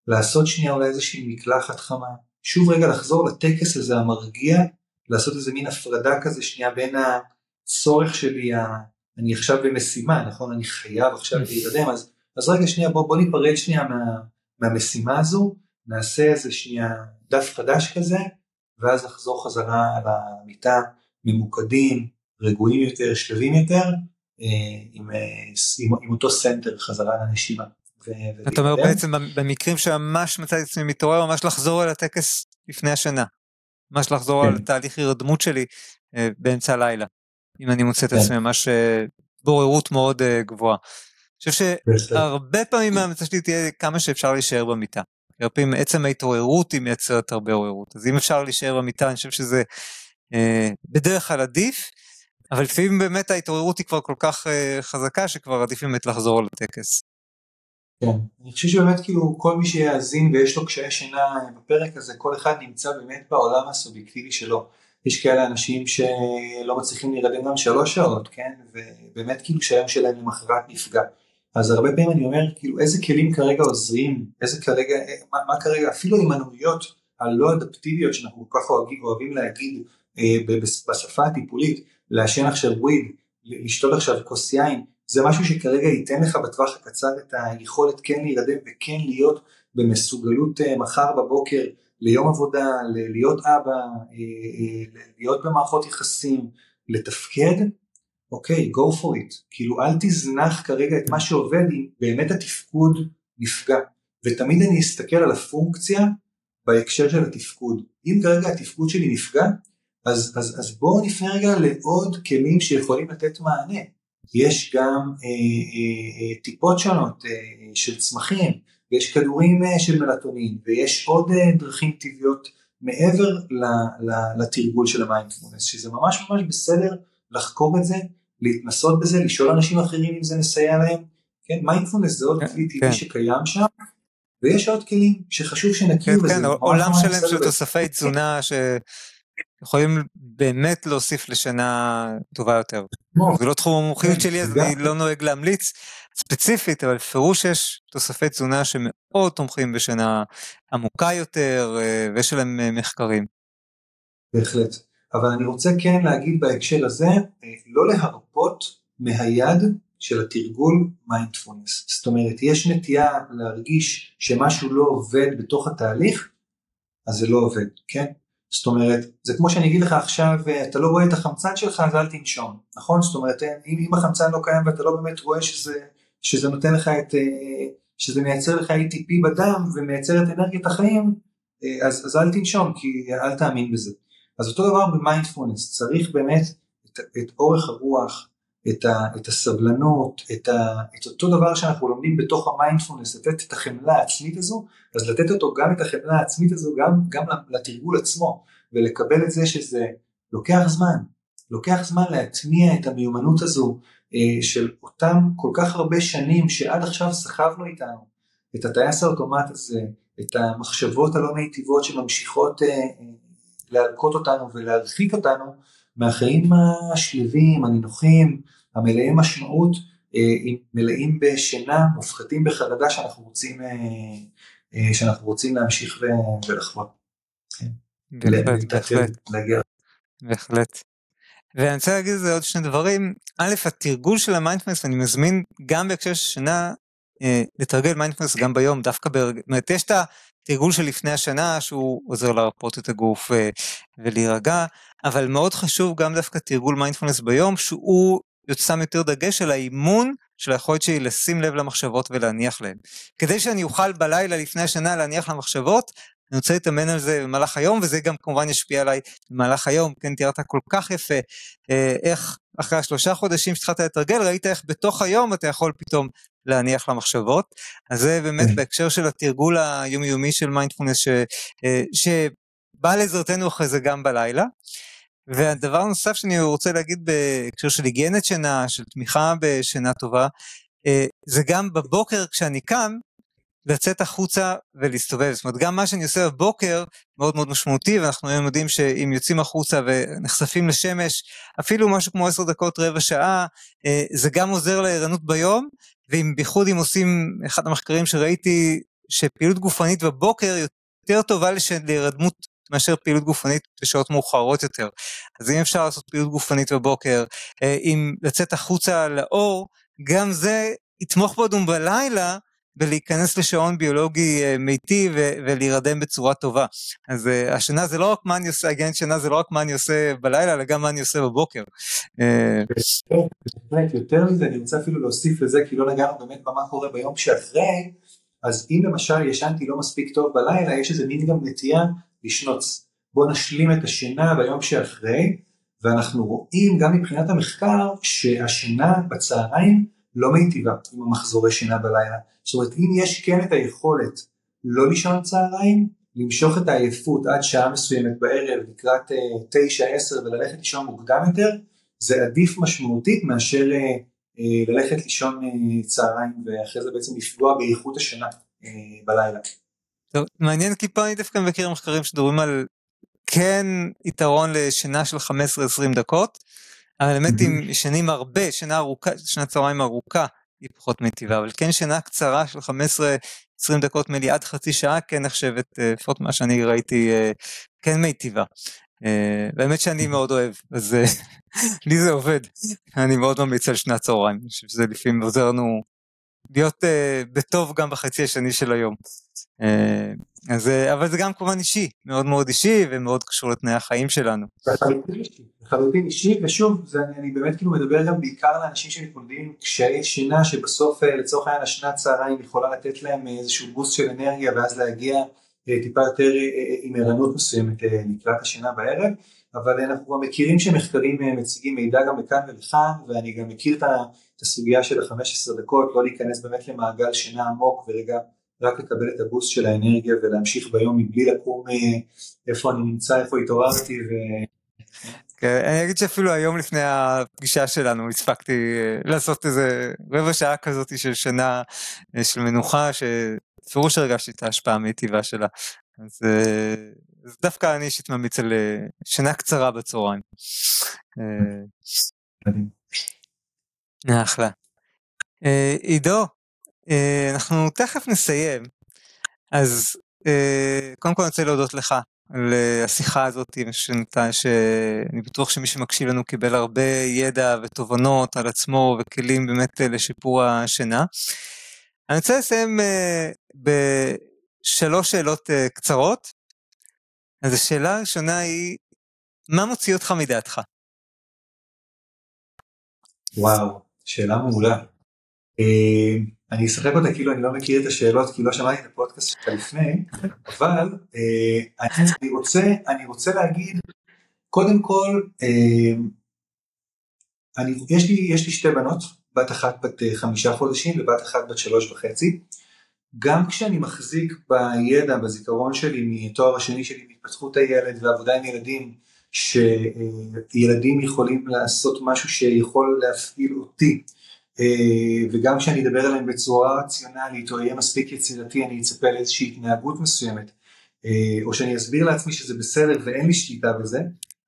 לעשות שנייה אולי איזושהי מקלחת חמה, שוב רגע לחזור לטקס הזה המרגיע, לעשות איזה מין הפרדה כזה שנייה בין הצורך שלי, אני עכשיו במשימה, נכון? אני חייב עכשיו להירדם, אז אז רגע שנייה בוא, בוא ניפרד שנייה מה, מהמשימה הזו, נעשה איזה שנייה דף חדש כזה, ואז נחזור חזרה על המיטה ממוקדים, רגועים יותר, שלווים יותר, אה, עם, אה, עם, עם אותו center חזרה לנשימה. אתה אומר בעצם במקרים שממש מצאתי עצמי מתעורר, ממש לחזור אל הטקס לפני השינה. ממש לחזור כן. על תהליך הירדמות שלי אה, באמצע הלילה. אם אני מוצא את כן. עצמי ממש בעוררות מאוד גבוהה. חושב שהרבה פעמים ההמלצה שלי תהיה כמה שאפשר להישאר במיטה. הרבה פעמים עצם ההתעוררות היא מייצרת הרבה עוררות. אז אם אפשר להישאר במיטה, אני חושב שזה אה, בדרך כלל עדיף, אבל לפעמים באמת ההתעוררות היא כבר כל כך אה, חזקה, שכבר עדיף באמת לחזור לטקס. כן, אני חושב שבאמת כאילו כל מי שיאזין ויש לו קשיי שינה בפרק הזה, כל אחד נמצא באמת בעולם הסובייקטיבי שלו. יש כאלה אנשים שלא מצליחים להירדם גם שלוש שעות, כן, ובאמת כאילו שהיום שלהם למחרת נפגע. אז הרבה פעמים אני אומר כאילו איזה כלים כרגע עוזרים, איזה כרגע, מה, מה כרגע, אפילו ההימנעויות הלא אדפטיביות שאנחנו כל כך אוהבים, אוהבים להגיד אה, בשפה הטיפולית, לעשן עכשיו וויד, לשתות עכשיו כוס יין, זה משהו שכרגע ייתן לך בטווח הקצר את היכולת כן להירדם וכן להיות במסוגלות אה, מחר בבוקר ליום עבודה, להיות אבא, אה, אה, להיות במערכות יחסים, לתפקד, אוקיי, okay, go for it. כאילו אל תזנח כרגע את מה שעובד אם באמת התפקוד נפגע. ותמיד אני אסתכל על הפונקציה בהקשר של התפקוד. אם כרגע התפקוד שלי נפגע, אז, אז, אז בואו נפנה רגע לעוד כלים שיכולים לתת מענה. יש גם אה, אה, אה, טיפות שונות אה, של צמחים, ויש כדורים אה, של מלטונין, ויש עוד אה, דרכים טבעיות מעבר ל, ל, לתרגול של המיינדפולנס, שזה ממש ממש בסדר לחקור את זה, להתנסות בזה, לשאול אנשים אחרים אם זה מסייע להם. כן, מיינדפולנס זה עוד כן, כלי טבעי כן. שקיים שם, ויש עוד כלים שחשוב שנכיר כן, בזה. כן, עולם שלם של תוספי תזונה שיכולים באמת להוסיף לשנה טובה יותר. זה לא תחום המומחיות כן, שלי אז אני לא נוהג להמליץ ספציפית, אבל בפירוש יש תוספי תזונה שמאוד תומכים בשינה עמוקה יותר אה, ויש עליהם אה, מחקרים. בהחלט. אבל אני רוצה כן להגיד בהקשר הזה, אה, לא להרפות מהיד של התרגול מיינדפולנס. זאת אומרת, יש נטייה להרגיש שמשהו לא עובד בתוך התהליך, אז זה לא עובד, כן? זאת אומרת, זה כמו שאני אגיד לך עכשיו, אתה לא רואה את החמצן שלך, אז אל תנשום, נכון? זאת אומרת, אם, אם החמצן לא קיים ואתה לא באמת רואה שזה, שזה נותן לך את, שזה מייצר לך ATP בדם ומייצר את אנרגיית החיים, אז, אז אל תנשום, כי אל תאמין בזה. אז אותו דבר במיינדפולנס, צריך באמת את, את אורך הרוח, את, ה, את הסבלנות, את, ה, את אותו דבר שאנחנו לומדים בתוך המיינדפולנס, לתת את החמלה העצמית הזו, אז לתת אותו גם את החמלה העצמית הזו, גם, גם לתרגול עצמו, ולקבל את זה שזה לוקח זמן, לוקח זמן להטמיע את המיומנות הזו אה, של אותם כל כך הרבה שנים שעד עכשיו סחבנו איתנו, את הטייס האוטומט הזה, את המחשבות הלא מיטיבות שממשיכות אה, אה, להלקות אותנו ולהרחיק אותנו מהחיים השלווים, הנינוחים, המלאי משמעות, אה, מלאים בשינה, מופחתים בחרדה שאנחנו רוצים, אה, אה, שאנחנו רוצים להמשיך ולחוות. כן. בהחלט. בהחלט. ואני רוצה להגיד לזה עוד שני דברים. א', התרגול של המיינדפלנס, אני מזמין גם בהקשר של שינה, לתרגל מיינדפלנס גם ביום, דווקא, ברגע, זאת אומרת, יש את התרגול של לפני השינה, שהוא עוזר להרפות את הגוף ולהירגע, אבל מאוד חשוב גם דווקא תרגול מיינדפולנס ביום, שהוא שם יותר דגש על האימון של היכולת שלי לשים לב למחשבות ולהניח להן. כדי שאני אוכל בלילה לפני השנה להניח למחשבות, אני רוצה להתאמן על זה במהלך היום, וזה גם כמובן ישפיע עליי במהלך היום, כן, תיארת כל כך יפה אה, איך אחרי השלושה חודשים שהתחלת לתרגל, ראית איך בתוך היום אתה יכול פתאום להניח למחשבות. אז זה באמת כן. בהקשר של התרגול היומיומי של מיינדפולנס, אה, שבא לעזרתנו אחרי זה גם בלילה. והדבר נוסף שאני רוצה להגיד בהקשר של היגיינת שינה, של תמיכה בשינה טובה, אה, זה גם בבוקר כשאני קם, לצאת החוצה ולהסתובב. זאת אומרת, גם מה שאני עושה בבוקר מאוד מאוד משמעותי, ואנחנו היום יודעים שאם יוצאים החוצה ונחשפים לשמש, אפילו משהו כמו עשר דקות, רבע שעה, אה, זה גם עוזר לערנות ביום, ובייחוד אם עושים, אחד המחקרים שראיתי, שפעילות גופנית בבוקר יותר טובה להירדמות מאשר פעילות גופנית בשעות מאוחרות יותר. אז אם אפשר לעשות פעילות גופנית בבוקר, אה, אם לצאת החוצה לאור, גם זה יתמוך בנו בלילה ולהיכנס לשעון ביולוגי אה, מיטיב ולהירדם בצורה טובה. אז uh, השינה זה לא רק מה אני עושה, הגנת שינה זה לא רק מה אני עושה בלילה, אלא גם מה אני עושה בבוקר. יותר מזה, אני רוצה אפילו להוסיף לזה, כי לא נגענו באמת במה קורה ביום שאחרי, אז אם למשל ישנתי לא מספיק טוב בלילה, יש איזה מין גם נטייה לשנוץ. בואו נשלים את השינה ביום שאחרי, ואנחנו רואים גם מבחינת המחקר שהשינה בצהריים לא מיטיבה עם המחזורי שינה בלילה. זאת אומרת, אם יש כן את היכולת לא לישון צהריים, למשוך את העייפות עד שעה מסוימת בערב לקראת 9-10 אה, וללכת לישון מוקדם יותר, זה עדיף משמעותית מאשר אה, אה, ללכת לישון צהריים ואחרי זה בעצם לפגוע באיכות השינה בלילה. טוב, מעניין כי פה אני דווקא מכיר מחקרים שדוברים על כן יתרון לשינה של 15-20 דקות, אבל באמת אם ישנים הרבה, שינה ארוכה, שנת צהריים ארוכה, היא פחות מיטיבה, אבל כן שינה קצרה של 15-20 דקות מלי עד חצי שעה כן נחשבת, לפחות מה שאני ראיתי, כן מיטיבה. באמת שאני מאוד אוהב, אז לי זה עובד, אני מאוד ממליץ על שנת צהריים, אני חושב שזה לפעמים עוזר לנו להיות בטוב גם בחצי השני של היום. אז, אבל זה גם כמובן אישי, מאוד מאוד אישי ומאוד קשור לתנאי החיים שלנו. לחלוטין אישי, ושוב, זה, אני, אני באמת כאילו מדבר גם בעיקר לאנשים שמתמודדים עם קשיי שינה, שבסוף לצורך העניין השנת צהריים יכולה לתת להם איזשהו בוסט של אנרגיה ואז להגיע טיפה יותר עם ערנות מסוימת לקראת השינה בערב, אבל אנחנו כבר מכירים שמחקרים מציגים מידע גם לכאן ולכאן, ואני גם מכיר את הסוגיה של ה-15 דקות, לא להיכנס באמת למעגל שינה עמוק ורגע רק לקבל את הבוסט של האנרגיה ולהמשיך ביום מבלי לקום איפה אני נמצא, איפה התעוררתי. ו... כן, אני אגיד שאפילו היום לפני הפגישה שלנו הספקתי לעשות איזה רבע שעה כזאת של שנה של מנוחה, שפירוש הרגשתי את ההשפעה המיטיבה שלה. אז, אז דווקא אני אישית ממליץ על שנה קצרה בצהריים. אחלה. עידו, אנחנו תכף נסיים, אז קודם כל אני רוצה להודות לך על השיחה הזאת, שאני בטוח שמי שמקשיב לנו קיבל הרבה ידע ותובנות על עצמו וכלים באמת לשיפור השינה. אני רוצה לסיים בשלוש שאלות קצרות. אז השאלה הראשונה היא, מה מוציא אותך מדעתך? וואו, שאלה מעולה. אני אשחק אותה כאילו אני לא מכיר את השאלות כי לא שמעתי את הפודקאסט שלך לפני, אבל אה, אני רוצה, אני רוצה להגיד, קודם כל, אה, אני, יש, לי, יש לי שתי בנות, בת אחת בת אה, חמישה חודשים ובת אחת בת שלוש וחצי. גם כשאני מחזיק בידע, בזיכרון שלי מתואר השני שלי בהתפתחות הילד ועבודה עם ילדים, שילדים יכולים לעשות משהו שיכול להפעיל אותי. אה, וגם כשאני אדבר עליהם בצורה רציונלית או אהיה מספיק יצירתי אני אצפה לאיזושהי התנהגות מסוימת. אה, או שאני אסביר לעצמי שזה בסדר ואין לי שליטה בזה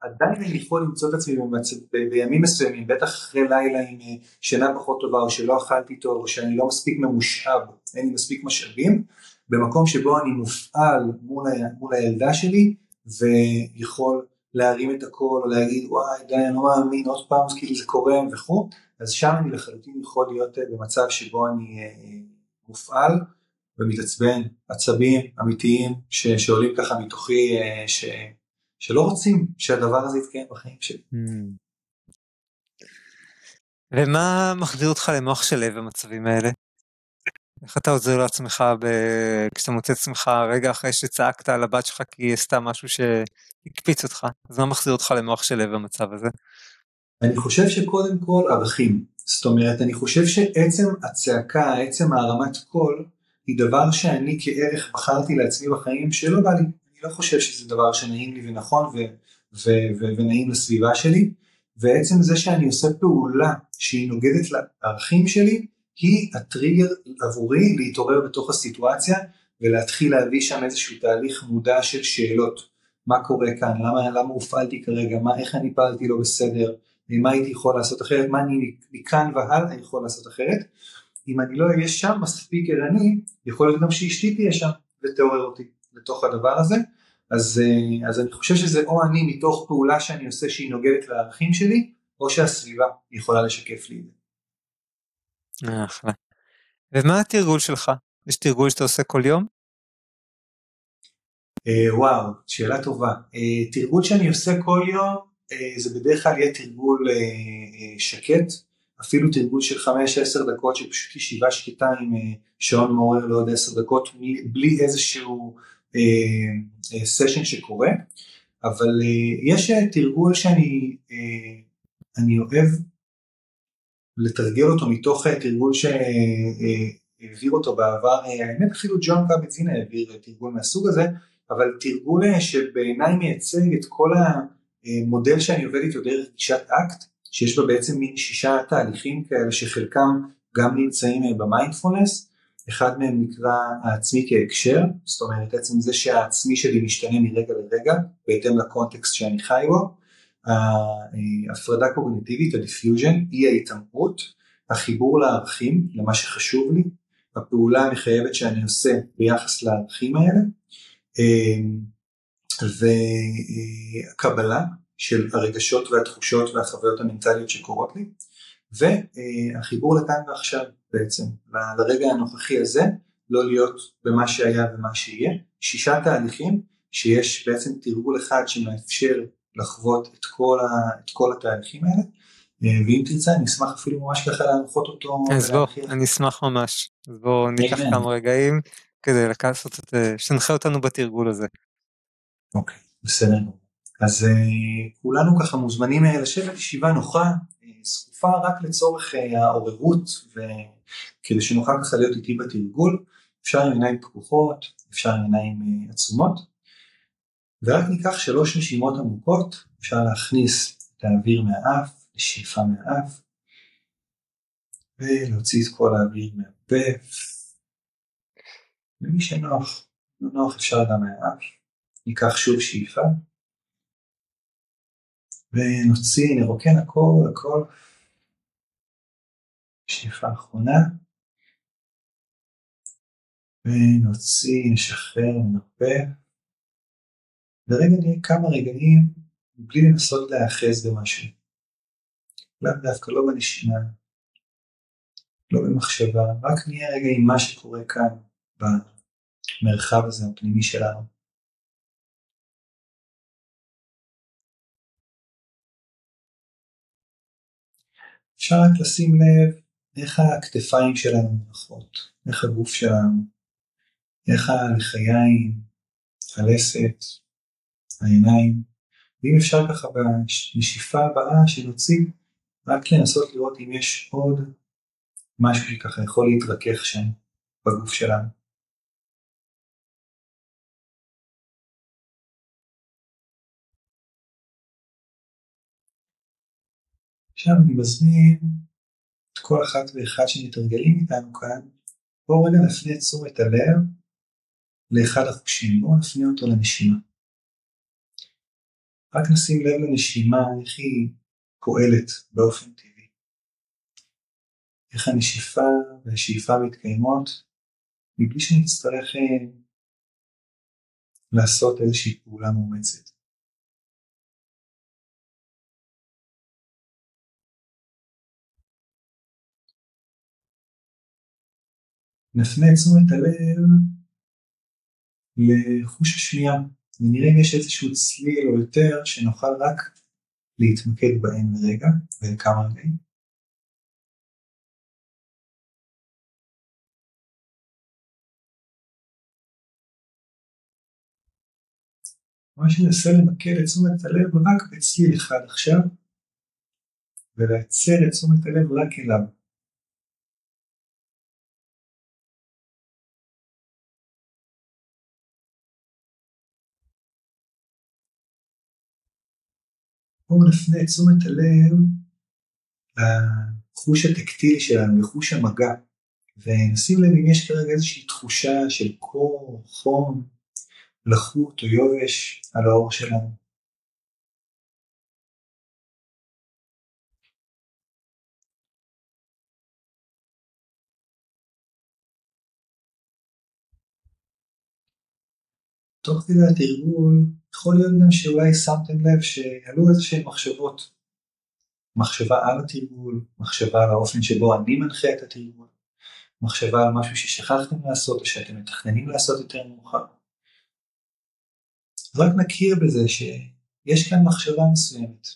עדיין אני יכול למצוא את עצמי במצב, בימים מסוימים בטח אחרי לילה עם אה, שינה פחות טובה או שלא אכלתי טוב או שאני לא מספיק ממושאב אין לי מספיק משאבים במקום שבו אני מופעל מול, ה, מול הילדה שלי ויכול להרים את הכל או להגיד וואי די אני לא מאמין עוד פעם כאילו זה קורה וכו' אז שם אני לחלוטין יכול להיות אה, במצב שבו אני אה, מופעל ומתעצבן, עצבים אמיתיים ש, שעולים ככה מתוכי אה, ש, שלא רוצים שהדבר הזה יתקיים בחיים שלי. Hmm. ומה מחזיר אותך למוח שלו במצבים האלה? איך אתה עוזר לעצמך ב... כשאתה מוצא את עצמך רגע אחרי שצעקת על הבת שלך כי היא עשתה משהו שהקפיץ אותך? אז מה מחזיר אותך למוח שלו במצב הזה? אני חושב שקודם כל ערכים, זאת אומרת אני חושב שעצם הצעקה, עצם הרמת קול, היא דבר שאני כערך בחרתי לעצמי בחיים שלא בא לי, אני לא חושב שזה דבר שנעים לי ונכון ו- ו- ו- ונעים לסביבה שלי, ועצם זה שאני עושה פעולה שהיא נוגדת לערכים שלי, היא הטריגר עבורי להתעורר בתוך הסיטואציה ולהתחיל להביא שם איזשהו תהליך מודע של שאלות, מה קורה כאן, למה, למה הופעלתי כרגע, מה, איך אני פעלתי לא בסדר, מה הייתי יכול לעשות אחרת, מה אני מכאן והלאה יכול לעשות אחרת. אם אני לא אהיה שם מספיק ערני, יכול להיות גם שאשתי תהיה שם ותעורר אותי לתוך הדבר הזה. אז, אה, אז אני חושב שזה או אני מתוך פעולה שאני עושה שהיא נוגדת לערכים שלי, או שהסביבה יכולה לשקף לי את זה. אחלה. ומה התרגול שלך? יש תרגול שאתה עושה כל יום? Uh, וואו, שאלה טובה. Uh, תרגול שאני עושה כל יום, אה, זה בדרך כלל יהיה תרגול שקט, אפילו תרגול של 5-10 דקות של פשוט ישיבה שקטה עם שעון מעורר לעוד 10 דקות בלי איזשהו סשן שקורה, אבל יש תרגול שאני אני אוהב לתרגל אותו מתוך תרגול שהעביר אותו בעבר, האמת אפילו ג'ון קאבצינה העביר תרגול מהסוג הזה, אבל תרגול שבעיניי מייצג את כל ה... מודל שאני עובד איתו דרך גישת אקט, שיש בה בעצם מין שישה תהליכים כאלה שחלקם גם נמצאים אה, במיינדפולנס, אחד מהם נקרא העצמי כהקשר, זאת אומרת עצם זה שהעצמי שלי משתנה מרגע לרגע, בהתאם לקונטקסט שאני חי בו, ההפרדה קוגניטיבית, ה defusion, אי ההתעמרות, החיבור לערכים, למה שחשוב לי, הפעולה המחייבת שאני עושה ביחס לערכים האלה, והקבלה של הרגשות והתחושות והחוויות המנטליות שקורות לי, והחיבור לכאן ועכשיו בעצם, לרגע הנוכחי הזה, לא להיות במה שהיה ומה שיהיה, שישה תהליכים שיש בעצם תרגול אחד שמאפשר לחוות את כל, ה, את כל התהליכים האלה, ואם תרצה אני אשמח אפילו ממש ככה להנחות אותו. אז בוא, אני אשמח ממש, אז בוא ניקח כמה רגעים כדי לעשות את, שתנחה אותנו בתרגול הזה. אוקיי, בסדר. אז כולנו ככה מוזמנים לשבת ישיבה נוחה, זקופה רק לצורך העוררות וכדי שנוכל ככה להיות איתי בתרגול, אפשר עם עיניים פקוחות, אפשר עם עיניים עצומות, ורק ניקח שלוש נשימות עמוקות, אפשר להכניס את האוויר מהאף, לשאיפה מהאף, ולהוציא את כל האוויר מהפה, למי שנוח, לא נוח אפשר גם מהאף, ניקח שוב שאיפה, ונוציא, נרוקן הכל, הכל. שאיפה אחרונה. ונוציא, נשחרר, נרפה. ורגע נהיה כמה רגעים בלי לנסות להיאחז במשהו. לאו דווקא לא בנשימה, לא במחשבה, רק נהיה רגע עם מה שקורה כאן במרחב הזה הפנימי שלנו. אפשר רק לשים לב איך הכתפיים שלנו מונחות, איך הגוף שלנו, איך הלחיים, הלסת, העיניים, ואם אפשר ככה בנשיפה הבאה שנוציא, רק לנסות לראות אם יש עוד משהו שככה יכול להתרכך שם בגוף שלנו. עכשיו אני מזמין את כל אחת ואחד שמתרגלים איתנו כאן, בואו רגע נפנה את תשומת הלב לאחד החושים, בואו נפנה אותו לנשימה. רק נשים לב לנשימה, איך היא פועלת באופן טבעי. איך הנשיפה והשאיפה מתקיימות, מבלי שנצטרך אה, לעשות איזושהי פעולה מאומצת. נפנה את תשומת הלב לחוש השמיעה, ונראה אם יש איזשהו צליל או יותר שנוכל רק להתמקד בהם לרגע ולכמה רגעים. מה שננסה למקד את תשומת הלב רק בצליל אחד עכשיו, ולעצר את תשומת הלב רק אליו. בואו נפנה את תשומת הלב לחוש הטקטילי שלנו, לחוש המגע, ונשים לב אם יש כרגע איזושהי תחושה של קור, חום, לחות או יובש על האור שלנו. תוך כדי התרגול יכול להיות גם שאולי שמתם לב שעלו איזה שהן מחשבות. מחשבה על התרגול, מחשבה על האופן שבו אני מנחה את התרגול, מחשבה על משהו ששכחתם לעשות או שאתם מתכננים לעשות יותר מאוחר. רק נכיר בזה שיש כאן מחשבה מסוימת,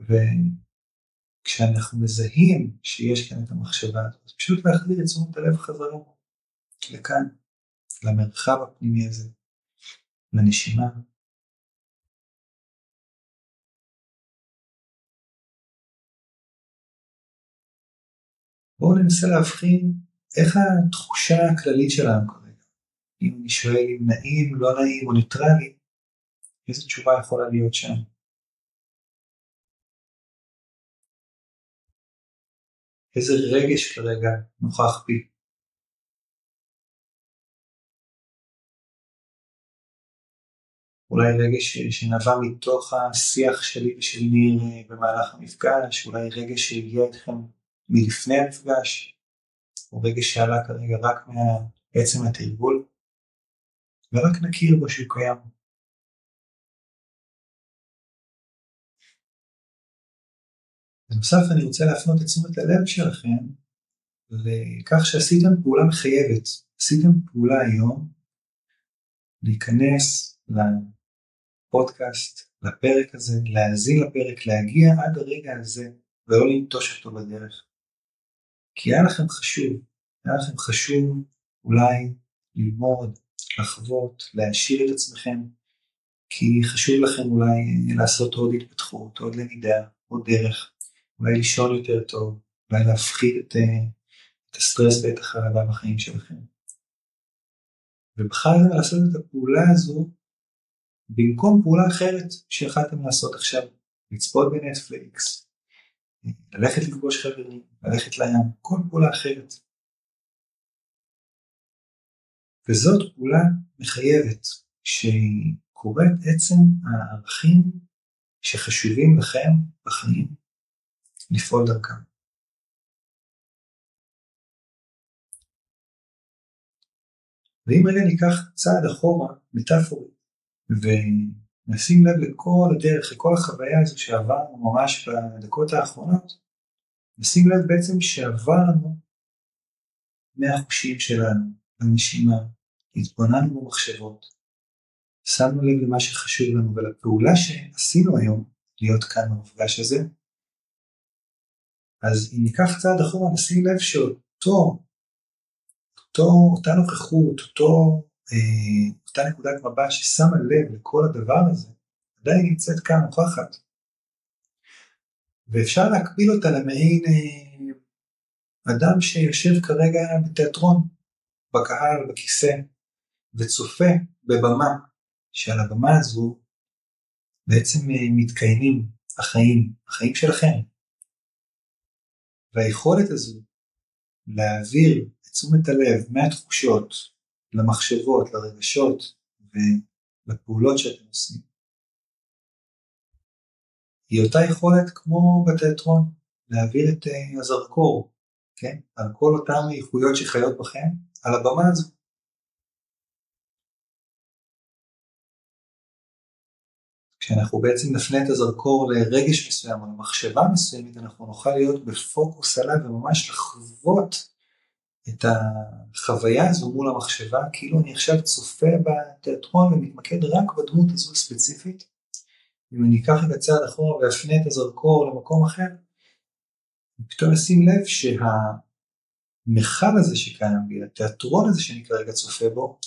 וכשאנחנו מזהים שיש כאן את המחשבה הזאת, פשוט להחזיר את תשומת הלב חזרה לכאן, למרחב הפנימי הזה, לנשימה. בואו ננסה להבחין איך התחושה הכללית שלנו כרגע. אם אני שואל אם נעים, לא נעים או ניטרלי, איזו תשובה יכולה להיות שם. איזה רגש כרגע נוכח בי. אולי רגש שנבע מתוך השיח שלי ושל ניר אה, במהלך המפגש, אולי רגש שהגיע אתכם מלפני המפגש, או רגש שעלה כרגע רק מעצם התרגול, ורק נכיר בו שהוא קיים. בנוסף אני רוצה להפנות את תשומת הלב שלכם לכך שעשיתם פעולה מחייבת, עשיתם פעולה היום להיכנס לפודקאסט, לפרק הזה, להאזין לפרק, להגיע עד הרגע הזה ולא לנטוש אותו בדרך. כי היה לכם חשוב, היה לכם חשוב אולי ללמוד, לחוות, להעשיר את עצמכם, כי חשוב לכם אולי לעשות עוד התפתחות, עוד למידה, עוד דרך, אולי לישון יותר טוב, אולי להפחית את, את הסטרס ואת החרדה בחיים שלכם. ובחרתם לעשות את הפעולה הזו במקום פעולה אחרת שיכלתם לעשות עכשיו, לצפות בנטפליקס, ללכת לפגוש חברים, ללכת לים, כל פעולה אחרת. וזאת פעולה מחייבת, שהיא קוראת עצם הערכים שחשובים לכם בחיים לפעול דרכם. ואם רגע ניקח צעד אחורה, מטאפורית, ונשים לב לכל הדרך, לכל החוויה הזו שעברנו ממש בדקות האחרונות, נשים לב בעצם שעברנו מהחושים שלנו, לנשימה, התבוננו במחשבות, שמנו לב למה שחשוב לנו ולפעולה שעשינו היום, להיות כאן במפגש הזה, אז אם ניקח צעד אחורה נשים לב שאותו, אותו, אותה נוכחות, אותו אותה נקודת מבט ששמה לב לכל הדבר הזה, עדיין נמצאת כאן נוכחת. ואפשר להקביל אותה למעין אה, אדם שיושב כרגע בתיאטרון, בקהל, בכיסא, וצופה בבמה, שעל הבמה הזו בעצם אה, מתקיימים החיים, החיים שלכם. והיכולת הזו להעביר את תשומת הלב מהתחושות למחשבות, לרגשות ולפעולות שאתם עושים, היא אותה יכולת כמו בתיאטרון, להעביר את אה, הזרקור, כן, על כל אותן איכויות שחיות בכם, על הבמה הזו. כשאנחנו בעצם נפנה את הזרקור לרגש מסוים או למחשבה מסוימת, אנחנו נוכל להיות בפוקוס עליו וממש לחוות את החוויה הזו מול המחשבה, כאילו אני עכשיו צופה בתיאטרון ומתמקד רק בדמות הזו הספציפית. אם אני אקח את הצעד אחורה ואפנה את הזרקור למקום אחר, אני פתאום אשים לב שהמכל הזה שקיים בי, התיאטרון הזה שאני כרגע צופה בו,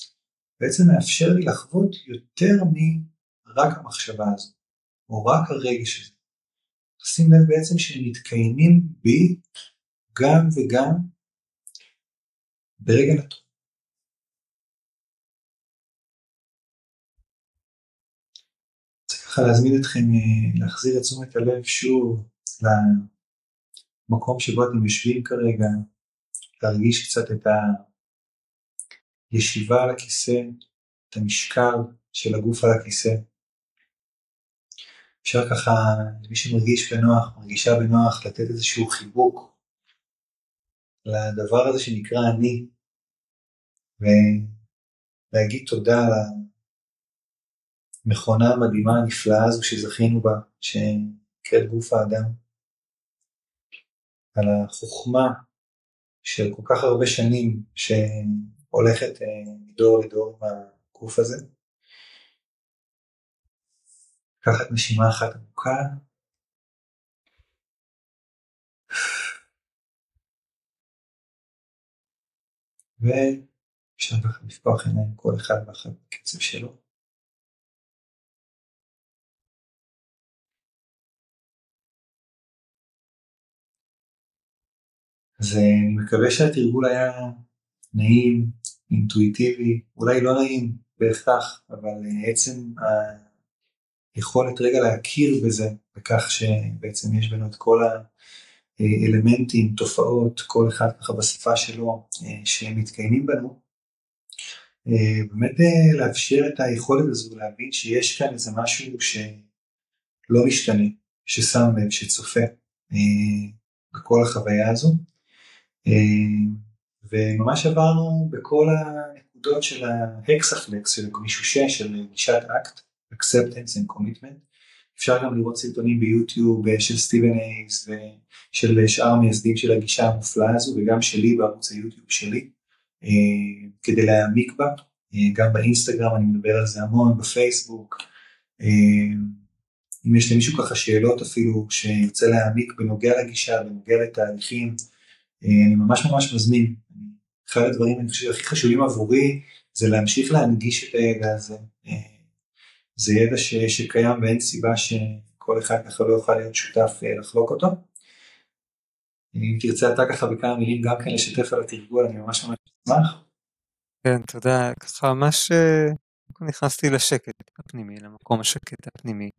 בעצם מאפשר לי לחוות יותר מרק המחשבה הזו, או רק הרגש הזה. שים לב בעצם שמתקיימים בי גם וגם ברגע נתון. צריך ככה להזמין אתכם אה, להחזיר את תשומת הלב שוב למקום שבו אתם יושבים כרגע, להרגיש קצת את הישיבה על הכיסא, את המשקל של הגוף על הכיסא. אפשר ככה, למי שמרגיש בנוח, מרגישה בנוח, לתת איזשהו חיבוק לדבר הזה שנקרא אני, ולהגיד תודה על המכונה המדהימה הנפלאה הזו שזכינו בה, שנקראת גוף האדם, על החוכמה של כל כך הרבה שנים שהולכת אה, מדור לדור עם הגוף הזה. לקחת נשימה אחת עמוקה. ו... אפשר ככה לפתוח עיניים כל אחד ואחת בקצב שלו. אז אה, אני מקווה שהתרגול היה נעים, אינטואיטיבי, אולי לא נעים בהכרח, אבל אה, עצם היכולת רגע להכיר בזה, בכך שבעצם יש בנו את כל האלמנטים, תופעות, כל אחד ככה בשפה שלו, אה, שמתקיימים בנו, אה, באמת אה, לאפשר את היכולת הזו להבין שיש כאן איזה משהו שלא משתנה, ששם לב, שצופה. אה, בכל החוויה הזו. וממש עברנו בכל הנקודות של ההקספלקס, של גמישושה, של גישת אקט, acceptance and commitment. אפשר גם לראות סרטונים ביוטיוב של סטיבן אייס ושל שאר המייסדים של הגישה המופלאה הזו וגם שלי בערוץ היוטיוב שלי כדי להעמיק בה, גם באינסטגרם אני מדבר על זה המון, בפייסבוק. אם יש למישהו ככה שאלות אפילו שירצה להעמיק בנוגע לגישה, בנוגע לתהליכים, אני ממש ממש מזמין. אחד הדברים אני חושב הכי חשובים עבורי זה להמשיך להנגיש את הידע הזה. זה ידע ש, שקיים ואין סיבה שכל אחד ככה לא יוכל להיות שותף לחלוק אותו. אם תרצה אתה ככה בכמה מילים גם כן לשתף על התרגול אני ממש ממש. כן תודה ככה ממש נכנסתי לשקט הפנימי למקום השקט הפנימי.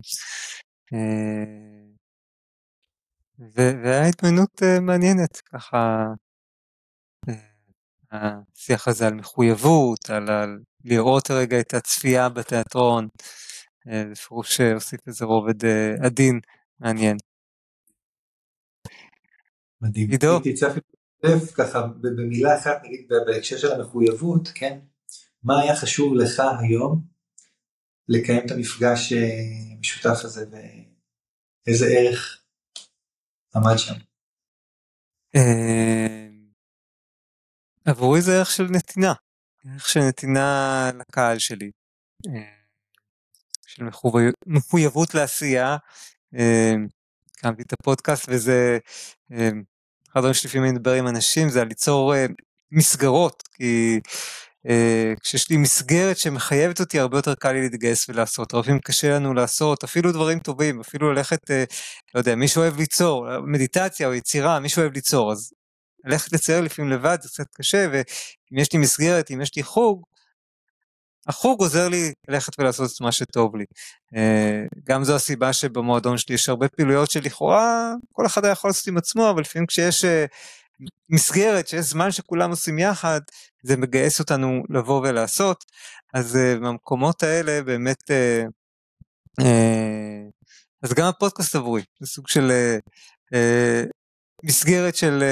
והיה התמנות מעניינת ככה השיח הזה על מחויבות, על, על לראות רגע את הצפייה בתיאטרון, בפירוש הוסיף איזה רובד עדין מעניין. מדהים. עידו. ככה במילה אחת נגיד בהקשר של המחויבות, כן? מה היה חשוב לך היום לקיים את המפגש המשותף הזה ואיזה ערך עמד שם? עבורי זה ערך של נתינה, ערך של נתינה לקהל שלי, של מחויבות לעשייה. הקמתי את הפודקאסט וזה אחד הדברים שלפעמים אני מדבר עם אנשים זה על ליצור מסגרות כי כשיש לי מסגרת שמחייבת אותי הרבה יותר קל לי להתגייס ולעשות. הרבה פעמים קשה לנו לעשות אפילו דברים טובים אפילו ללכת לא יודע מישהו אוהב ליצור מדיטציה או יצירה מישהו אוהב ליצור אז ללכת לצייר לפעמים לבד זה קצת קשה ואם יש לי מסגרת אם יש לי חוג החוג עוזר לי ללכת ולעשות את מה שטוב לי. גם זו הסיבה שבמועדון שלי יש הרבה פעילויות שלכאורה כל אחד היה יכול לעשות עם עצמו אבל לפעמים כשיש מסגרת שיש זמן שכולם עושים יחד זה מגייס אותנו לבוא ולעשות אז במקומות האלה באמת אז גם הפודקאסט עבורי זה סוג של מסגרת של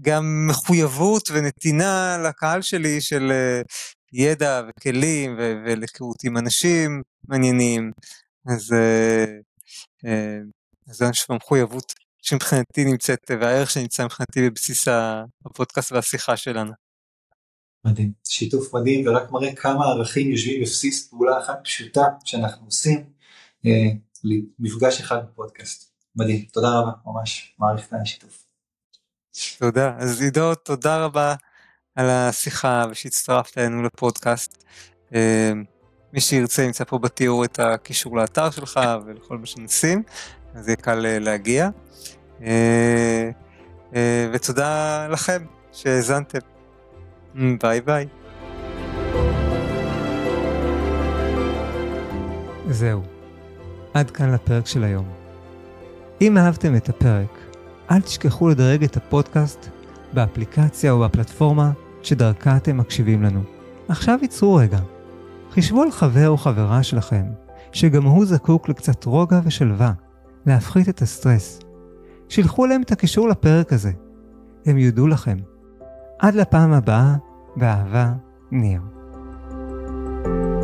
גם מחויבות ונתינה לקהל שלי של ידע וכלים ולהיכרות עם אנשים מעניינים אז זה המחויבות שמבחינתי נמצאת והערך שנמצא מבחינתי בבסיס הפודקאסט והשיחה שלנו. מדהים, שיתוף מדהים ורק מראה כמה ערכים יושבים בבסיס פעולה אחת פשוטה שאנחנו עושים, מפגש אחד בפודקאסט. מדהים, תודה רבה, ממש מעריך את השיתוף. תודה, אז עידו, תודה רבה על השיחה ושהצטרפת אלינו לפודקאסט. מי שירצה ימצא פה בתיאור את הקישור לאתר שלך ולכל מה שנשים, אז יהיה קל להגיע. ותודה לכם שהאזנתם. ביי ביי. זהו, עד כאן לפרק של היום. אם אהבתם את הפרק, אל תשכחו לדרג את הפודקאסט באפליקציה או בפלטפורמה שדרכה אתם מקשיבים לנו. עכשיו ייצרו רגע. חישבו על חבר או חברה שלכם, שגם הוא זקוק לקצת רוגע ושלווה, להפחית את הסטרס. שילחו להם את הקישור לפרק הזה. הם יודו לכם. עד לפעם הבאה, באהבה, ניר. thank you